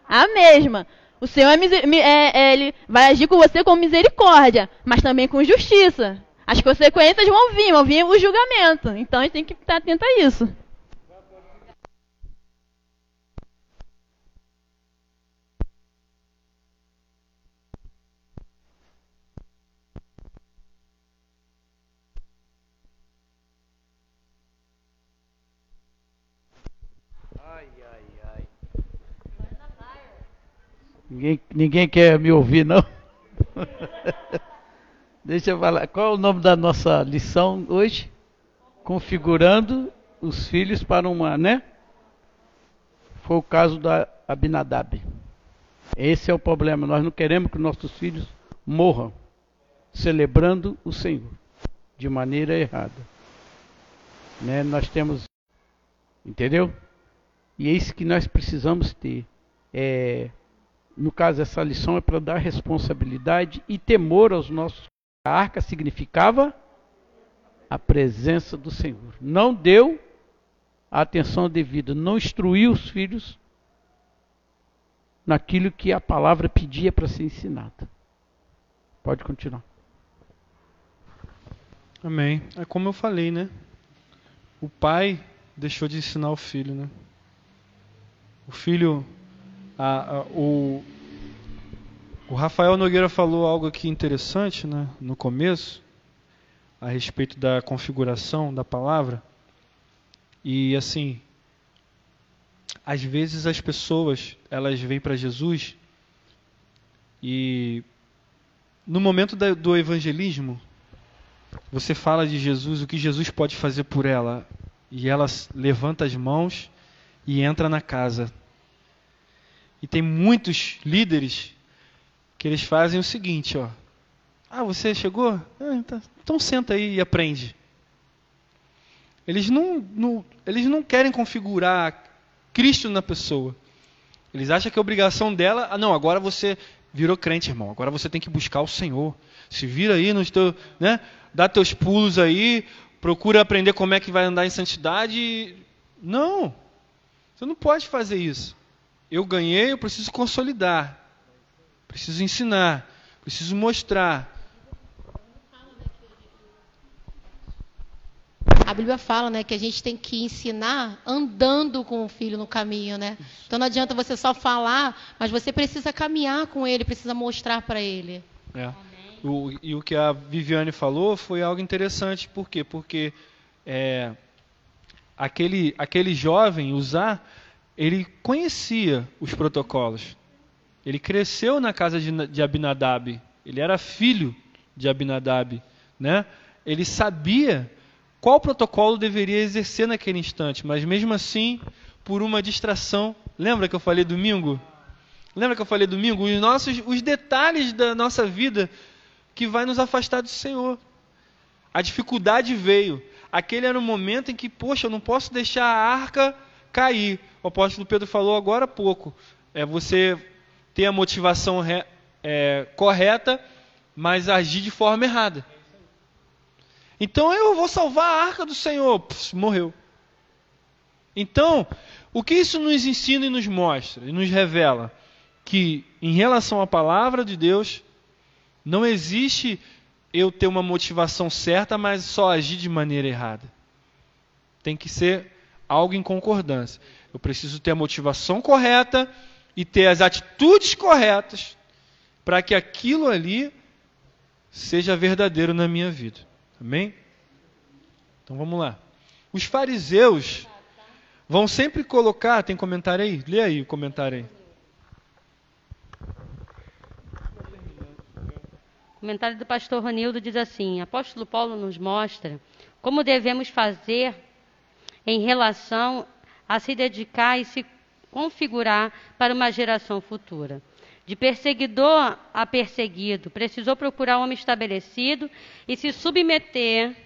A mesma. O Senhor é, é, é, ele vai agir com você com misericórdia, mas também com justiça. As consequências vão vir, vão vir o julgamento. Então a gente tem que estar atento a isso. Ninguém, ninguém quer me ouvir, não? Deixa eu falar. Qual é o nome da nossa lição hoje? Configurando os filhos para uma, né? Foi o caso da Abinadab. Esse é o problema. Nós não queremos que nossos filhos morram celebrando o Senhor de maneira errada. Né? Nós temos, entendeu? E é isso que nós precisamos ter. É, no caso, essa lição é para dar responsabilidade e temor aos nossos. A arca significava a presença do Senhor. Não deu a atenção devida, não instruiu os filhos naquilo que a palavra pedia para ser ensinada. Pode continuar. Amém. É como eu falei, né? O pai deixou de ensinar o filho, né? O filho a, a, o, o Rafael Nogueira falou algo aqui interessante né, no começo, a respeito da configuração da palavra. E assim, às vezes as pessoas elas vêm para Jesus e no momento da, do evangelismo você fala de Jesus, o que Jesus pode fazer por ela, e ela levanta as mãos e entra na casa e tem muitos líderes que eles fazem o seguinte, ó. Ah, você chegou? Ah, tá. Então senta aí e aprende. Eles não, não, eles não querem configurar Cristo na pessoa. Eles acham que a obrigação dela, ah, não, agora você virou crente, irmão. Agora você tem que buscar o Senhor. Se vira aí nos teu, né? Dá teus pulos aí, procura aprender como é que vai andar em santidade. Não. Você não pode fazer isso eu ganhei, eu preciso consolidar, preciso ensinar, preciso mostrar. A Bíblia fala, né, que a gente tem que ensinar andando com o filho no caminho, né? Então não adianta você só falar, mas você precisa caminhar com ele, precisa mostrar para ele. É. O, e o que a Viviane falou foi algo interessante, por quê? Porque é, aquele, aquele jovem usar ele conhecia os protocolos. Ele cresceu na casa de, de Abinadab. Ele era filho de Abinadab. Né? Ele sabia qual protocolo deveria exercer naquele instante, mas mesmo assim, por uma distração. Lembra que eu falei domingo? Lembra que eu falei domingo? Os, nossos, os detalhes da nossa vida que vai nos afastar do Senhor. A dificuldade veio. Aquele era um momento em que, poxa, eu não posso deixar a arca cair. O apóstolo Pedro falou agora há pouco. É você ter a motivação re, é, correta, mas agir de forma errada. Então eu vou salvar a arca do Senhor. Morreu. Então, o que isso nos ensina e nos mostra e nos revela? Que em relação à palavra de Deus, não existe eu ter uma motivação certa, mas só agir de maneira errada. Tem que ser algo em concordância. Eu preciso ter a motivação correta e ter as atitudes corretas para que aquilo ali seja verdadeiro na minha vida. Amém? Então vamos lá. Os fariseus vão sempre colocar. Tem comentário aí? Lê aí o comentário aí. comentário do pastor Ronildo diz assim: Apóstolo Paulo nos mostra como devemos fazer em relação a se dedicar e se configurar para uma geração futura. De perseguidor a perseguido, precisou procurar um homem estabelecido e se submeter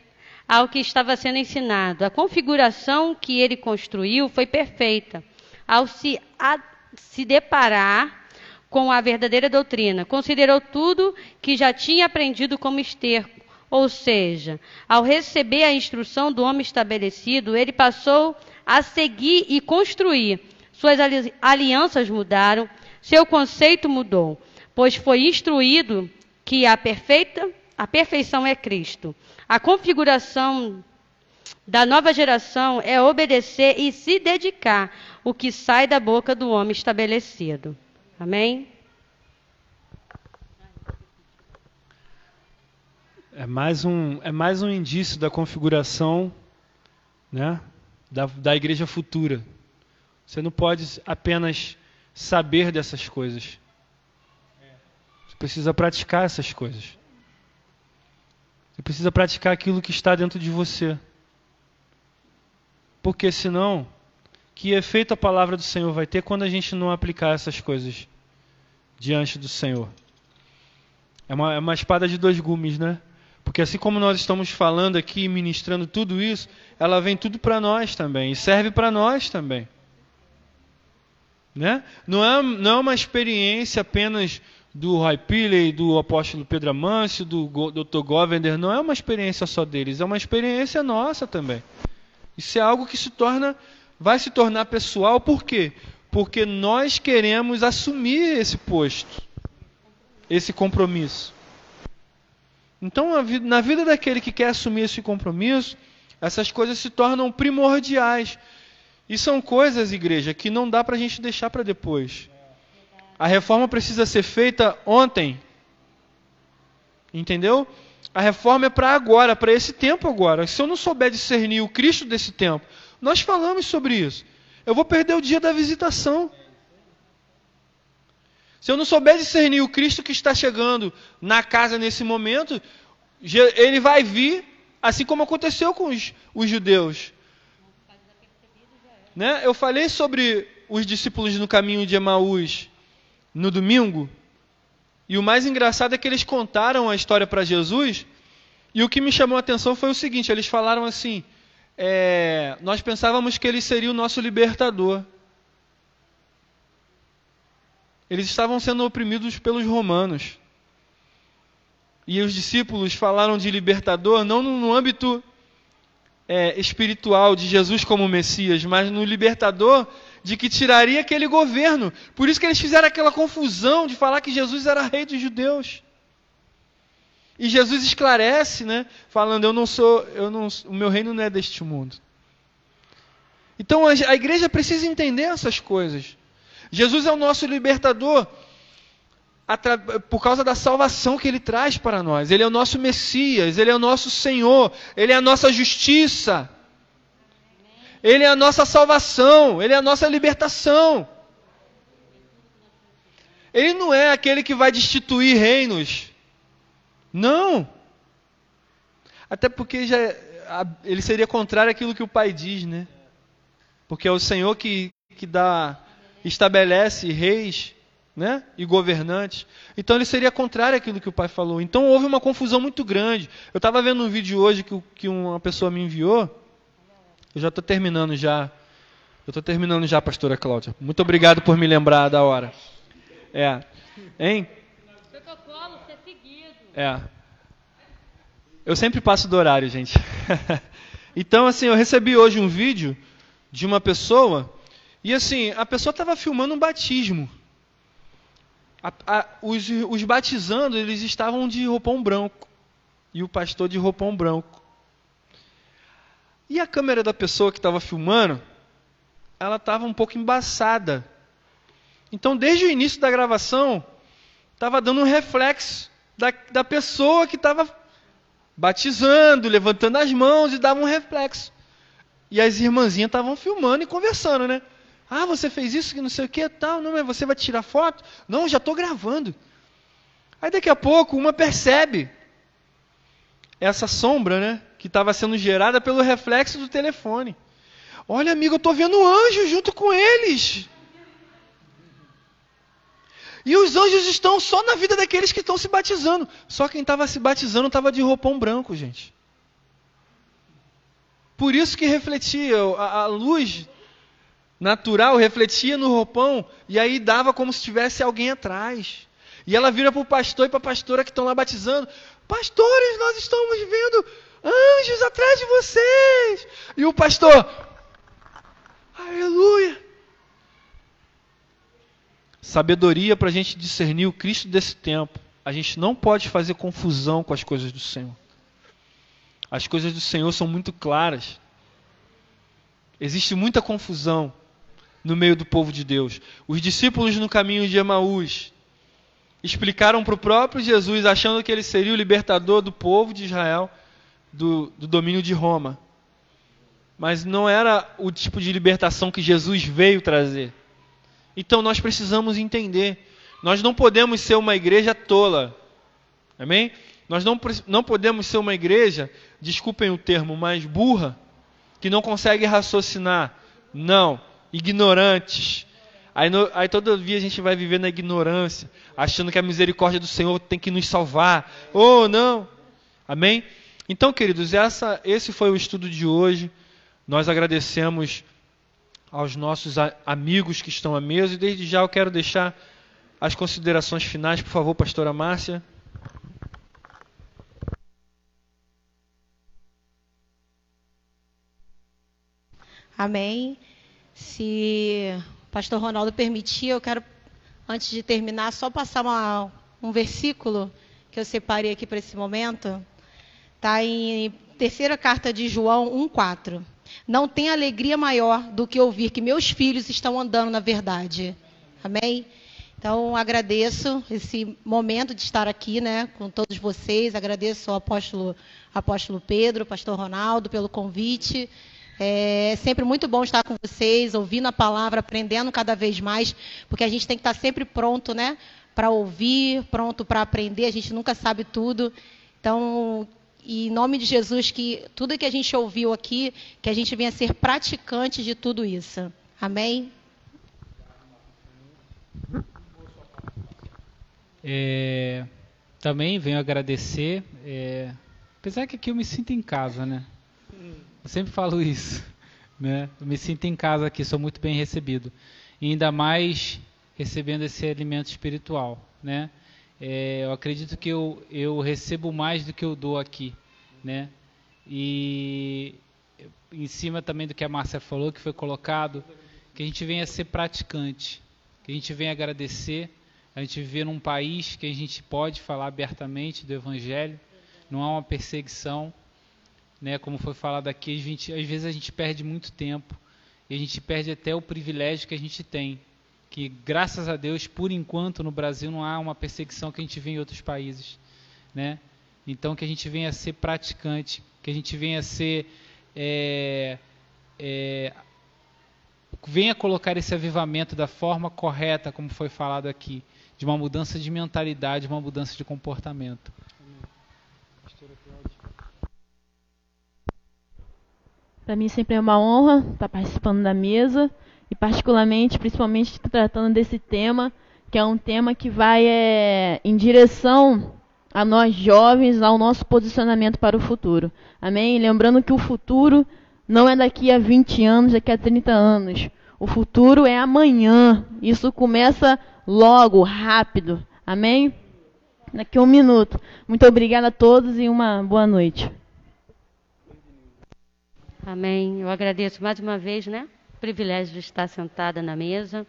ao que estava sendo ensinado. A configuração que ele construiu foi perfeita. Ao se, a, se deparar com a verdadeira doutrina. Considerou tudo que já tinha aprendido como esterco. Ou seja, ao receber a instrução do homem estabelecido, ele passou a seguir e construir. Suas alianças mudaram, seu conceito mudou, pois foi instruído que a perfeita, a perfeição é Cristo. A configuração da nova geração é obedecer e se dedicar o que sai da boca do homem estabelecido. Amém? É mais um, é mais um indício da configuração né, da, da igreja futura. Você não pode apenas saber dessas coisas. Você precisa praticar essas coisas. Você precisa praticar aquilo que está dentro de você. Porque senão, que efeito a palavra do Senhor vai ter quando a gente não aplicar essas coisas diante do Senhor? É uma, é uma espada de dois gumes, né? Porque assim como nós estamos falando aqui, ministrando tudo isso, ela vem tudo para nós também e serve para nós também. Né? Não, é, não é uma experiência apenas do Roy Pilley, do apóstolo Pedro Amâncio, do Dr. Govender, não é uma experiência só deles, é uma experiência nossa também. Isso é algo que se torna vai se tornar pessoal, por quê? Porque nós queremos assumir esse posto, esse compromisso. Então, na vida daquele que quer assumir esse compromisso, essas coisas se tornam primordiais. E são coisas, igreja, que não dá para a gente deixar para depois. A reforma precisa ser feita ontem. Entendeu? A reforma é para agora, para esse tempo agora. Se eu não souber discernir o Cristo desse tempo, nós falamos sobre isso. Eu vou perder o dia da visitação. Se eu não souber discernir o Cristo que está chegando na casa nesse momento, ele vai vir, assim como aconteceu com os, os judeus. Né? Eu falei sobre os discípulos no caminho de Emaús no domingo, e o mais engraçado é que eles contaram a história para Jesus, e o que me chamou a atenção foi o seguinte: eles falaram assim é, nós pensávamos que ele seria o nosso libertador. Eles estavam sendo oprimidos pelos romanos. E os discípulos falaram de libertador não no âmbito é, espiritual de Jesus como Messias, mas no libertador de que tiraria aquele governo. Por isso que eles fizeram aquela confusão de falar que Jesus era rei dos judeus. E Jesus esclarece, né, falando: eu não sou, eu não, o meu reino não é deste mundo. Então a, a igreja precisa entender essas coisas. Jesus é o nosso libertador por causa da salvação que ele traz para nós. Ele é o nosso Messias, ele é o nosso Senhor, ele é a nossa justiça. Ele é a nossa salvação, ele é a nossa libertação. Ele não é aquele que vai destituir reinos. Não. Até porque já, ele seria contrário àquilo que o pai diz, né? Porque é o Senhor que, que dá, estabelece reis né? e governantes. Então ele seria contrário àquilo que o pai falou. Então houve uma confusão muito grande. Eu estava vendo um vídeo hoje que, que uma pessoa me enviou. Eu já estou terminando já. Eu estou terminando já, pastora Cláudia. Muito obrigado por me lembrar da hora. É. Hein? Protocolo ser seguido. É. Eu sempre passo do horário, gente. então, assim, eu recebi hoje um vídeo de uma pessoa e, assim, a pessoa estava filmando um batismo. A, a, os, os batizando, eles estavam de roupão branco. E o pastor de roupão branco. E a câmera da pessoa que estava filmando, ela estava um pouco embaçada. Então, desde o início da gravação, estava dando um reflexo da, da pessoa que estava batizando, levantando as mãos e dava um reflexo. E as irmãzinhas estavam filmando e conversando, né? Ah, você fez isso que não sei o que tal. Não, mas você vai tirar foto? Não, já estou gravando. Aí daqui a pouco uma percebe essa sombra, né? Que estava sendo gerada pelo reflexo do telefone. Olha, amigo, eu estou vendo um anjo junto com eles. E os anjos estão só na vida daqueles que estão se batizando. Só quem estava se batizando estava de roupão branco, gente. Por isso que refletia, a, a luz natural refletia no roupão e aí dava como se tivesse alguém atrás. E ela vira para o pastor e para a pastora que estão lá batizando: Pastores, nós estamos vendo anjos atrás de vocês. E o pastor, aleluia. Sabedoria para a gente discernir o Cristo desse tempo. A gente não pode fazer confusão com as coisas do Senhor. As coisas do Senhor são muito claras. Existe muita confusão no meio do povo de Deus. Os discípulos no caminho de Emaús explicaram para o próprio Jesus, achando que ele seria o libertador do povo de Israel do, do domínio de Roma. Mas não era o tipo de libertação que Jesus veio trazer. Então nós precisamos entender. Nós não podemos ser uma igreja tola. Amém? Nós não, não podemos ser uma igreja, desculpem o termo, mais burra, que não consegue raciocinar. Não ignorantes. Aí, no, aí todo dia a gente vai viver na ignorância, achando que a misericórdia do Senhor tem que nos salvar. Oh, não. Amém? Então, queridos, essa, esse foi o estudo de hoje. Nós agradecemos aos nossos amigos que estão à mesa e desde já eu quero deixar as considerações finais, por favor, pastora Márcia. Amém. Se o pastor Ronaldo permitir, eu quero, antes de terminar, só passar uma, um versículo que eu separei aqui para esse momento. Está em terceira carta de João 1,4. Não tem alegria maior do que ouvir que meus filhos estão andando na verdade. Amém? Então, agradeço esse momento de estar aqui né, com todos vocês. Agradeço ao apóstolo, apóstolo Pedro, pastor Ronaldo, pelo convite. É sempre muito bom estar com vocês, ouvindo a palavra, aprendendo cada vez mais, porque a gente tem que estar sempre pronto, né? Para ouvir, pronto para aprender, a gente nunca sabe tudo. Então, em nome de Jesus, que tudo que a gente ouviu aqui, que a gente venha ser praticante de tudo isso. Amém? É, também venho agradecer, é, apesar que aqui eu me sinto em casa, né? Sempre falo isso. Né? Eu me sinto em casa aqui, sou muito bem recebido. E ainda mais recebendo esse alimento espiritual. Né? É, eu acredito que eu, eu recebo mais do que eu dou aqui. Né? E em cima também do que a Márcia falou, que foi colocado, que a gente venha ser praticante, que a gente venha agradecer, a gente viver num país que a gente pode falar abertamente do Evangelho, não há uma perseguição, né? Como foi falado aqui, a gente, às vezes a gente perde muito tempo e a gente perde até o privilégio que a gente tem, que graças a Deus, por enquanto no Brasil não há uma perseguição que a gente vê em outros países, né? Então que a gente venha a ser praticante, que a gente venha a ser é, é, venha colocar esse avivamento da forma correta, como foi falado aqui, de uma mudança de mentalidade, uma mudança de comportamento. Para mim sempre é uma honra estar participando da mesa e particularmente, principalmente tratando desse tema, que é um tema que vai é, em direção a nós jovens, ao nosso posicionamento para o futuro. Amém? Lembrando que o futuro não é daqui a 20 anos, daqui a 30 anos. O futuro é amanhã. Isso começa logo, rápido. Amém? Daqui a um minuto. Muito obrigada a todos e uma boa noite. Amém. Eu agradeço mais uma vez, né? O privilégio de estar sentada na mesa.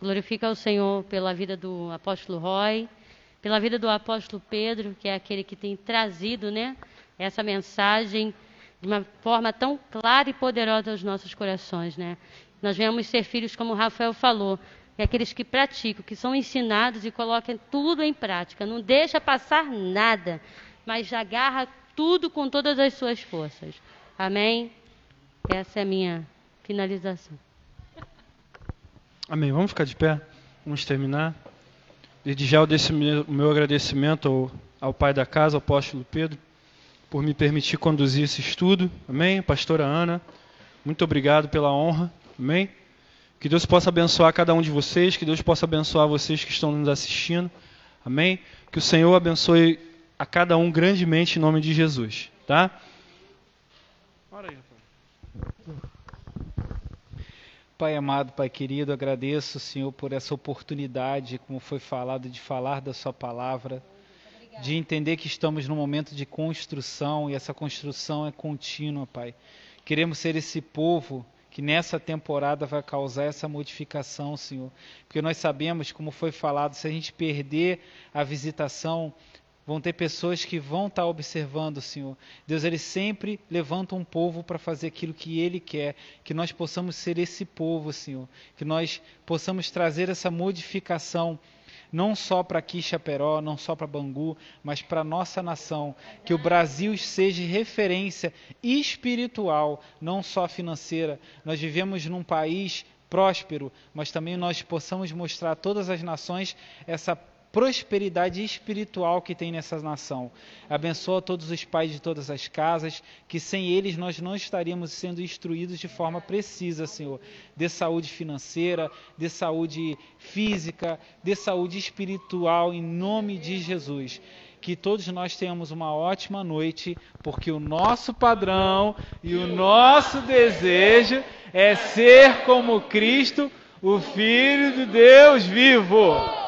Glorifico ao Senhor pela vida do apóstolo Roy, pela vida do apóstolo Pedro, que é aquele que tem trazido, né? Essa mensagem de uma forma tão clara e poderosa aos nossos corações, né? Nós venhamos ser filhos, como o Rafael falou, é aqueles que praticam, que são ensinados e colocam tudo em prática. Não deixa passar nada, mas agarra tudo com todas as suas forças. Amém? Essa é a minha finalização. Amém. Vamos ficar de pé? Vamos terminar. Desde já eu desse o meu agradecimento ao, ao pai da casa, ao apóstolo Pedro, por me permitir conduzir esse estudo. Amém? Pastora Ana, muito obrigado pela honra. Amém? Que Deus possa abençoar cada um de vocês, que Deus possa abençoar vocês que estão nos assistindo. Amém? Que o Senhor abençoe a cada um grandemente em nome de Jesus, tá? Ora aí, Pai amado, Pai querido, agradeço, Senhor, por essa oportunidade, como foi falado, de falar da Sua palavra, de entender que estamos num momento de construção e essa construção é contínua, Pai. Queremos ser esse povo que nessa temporada vai causar essa modificação, Senhor. Porque nós sabemos, como foi falado, se a gente perder a visitação, vão ter pessoas que vão estar observando, Senhor. Deus, Ele sempre levanta um povo para fazer aquilo que Ele quer. Que nós possamos ser esse povo, Senhor. Que nós possamos trazer essa modificação não só para Quixaperó, não só para Bangu, mas para nossa nação. Que o Brasil seja referência espiritual, não só financeira. Nós vivemos num país próspero, mas também nós possamos mostrar a todas as nações essa prosperidade espiritual que tem nessa nação. Abençoa todos os pais de todas as casas, que sem eles nós não estaríamos sendo instruídos de forma precisa, Senhor. De saúde financeira, de saúde física, de saúde espiritual, em nome de Jesus. Que todos nós tenhamos uma ótima noite, porque o nosso padrão e o nosso desejo é ser como Cristo, o Filho de Deus vivo.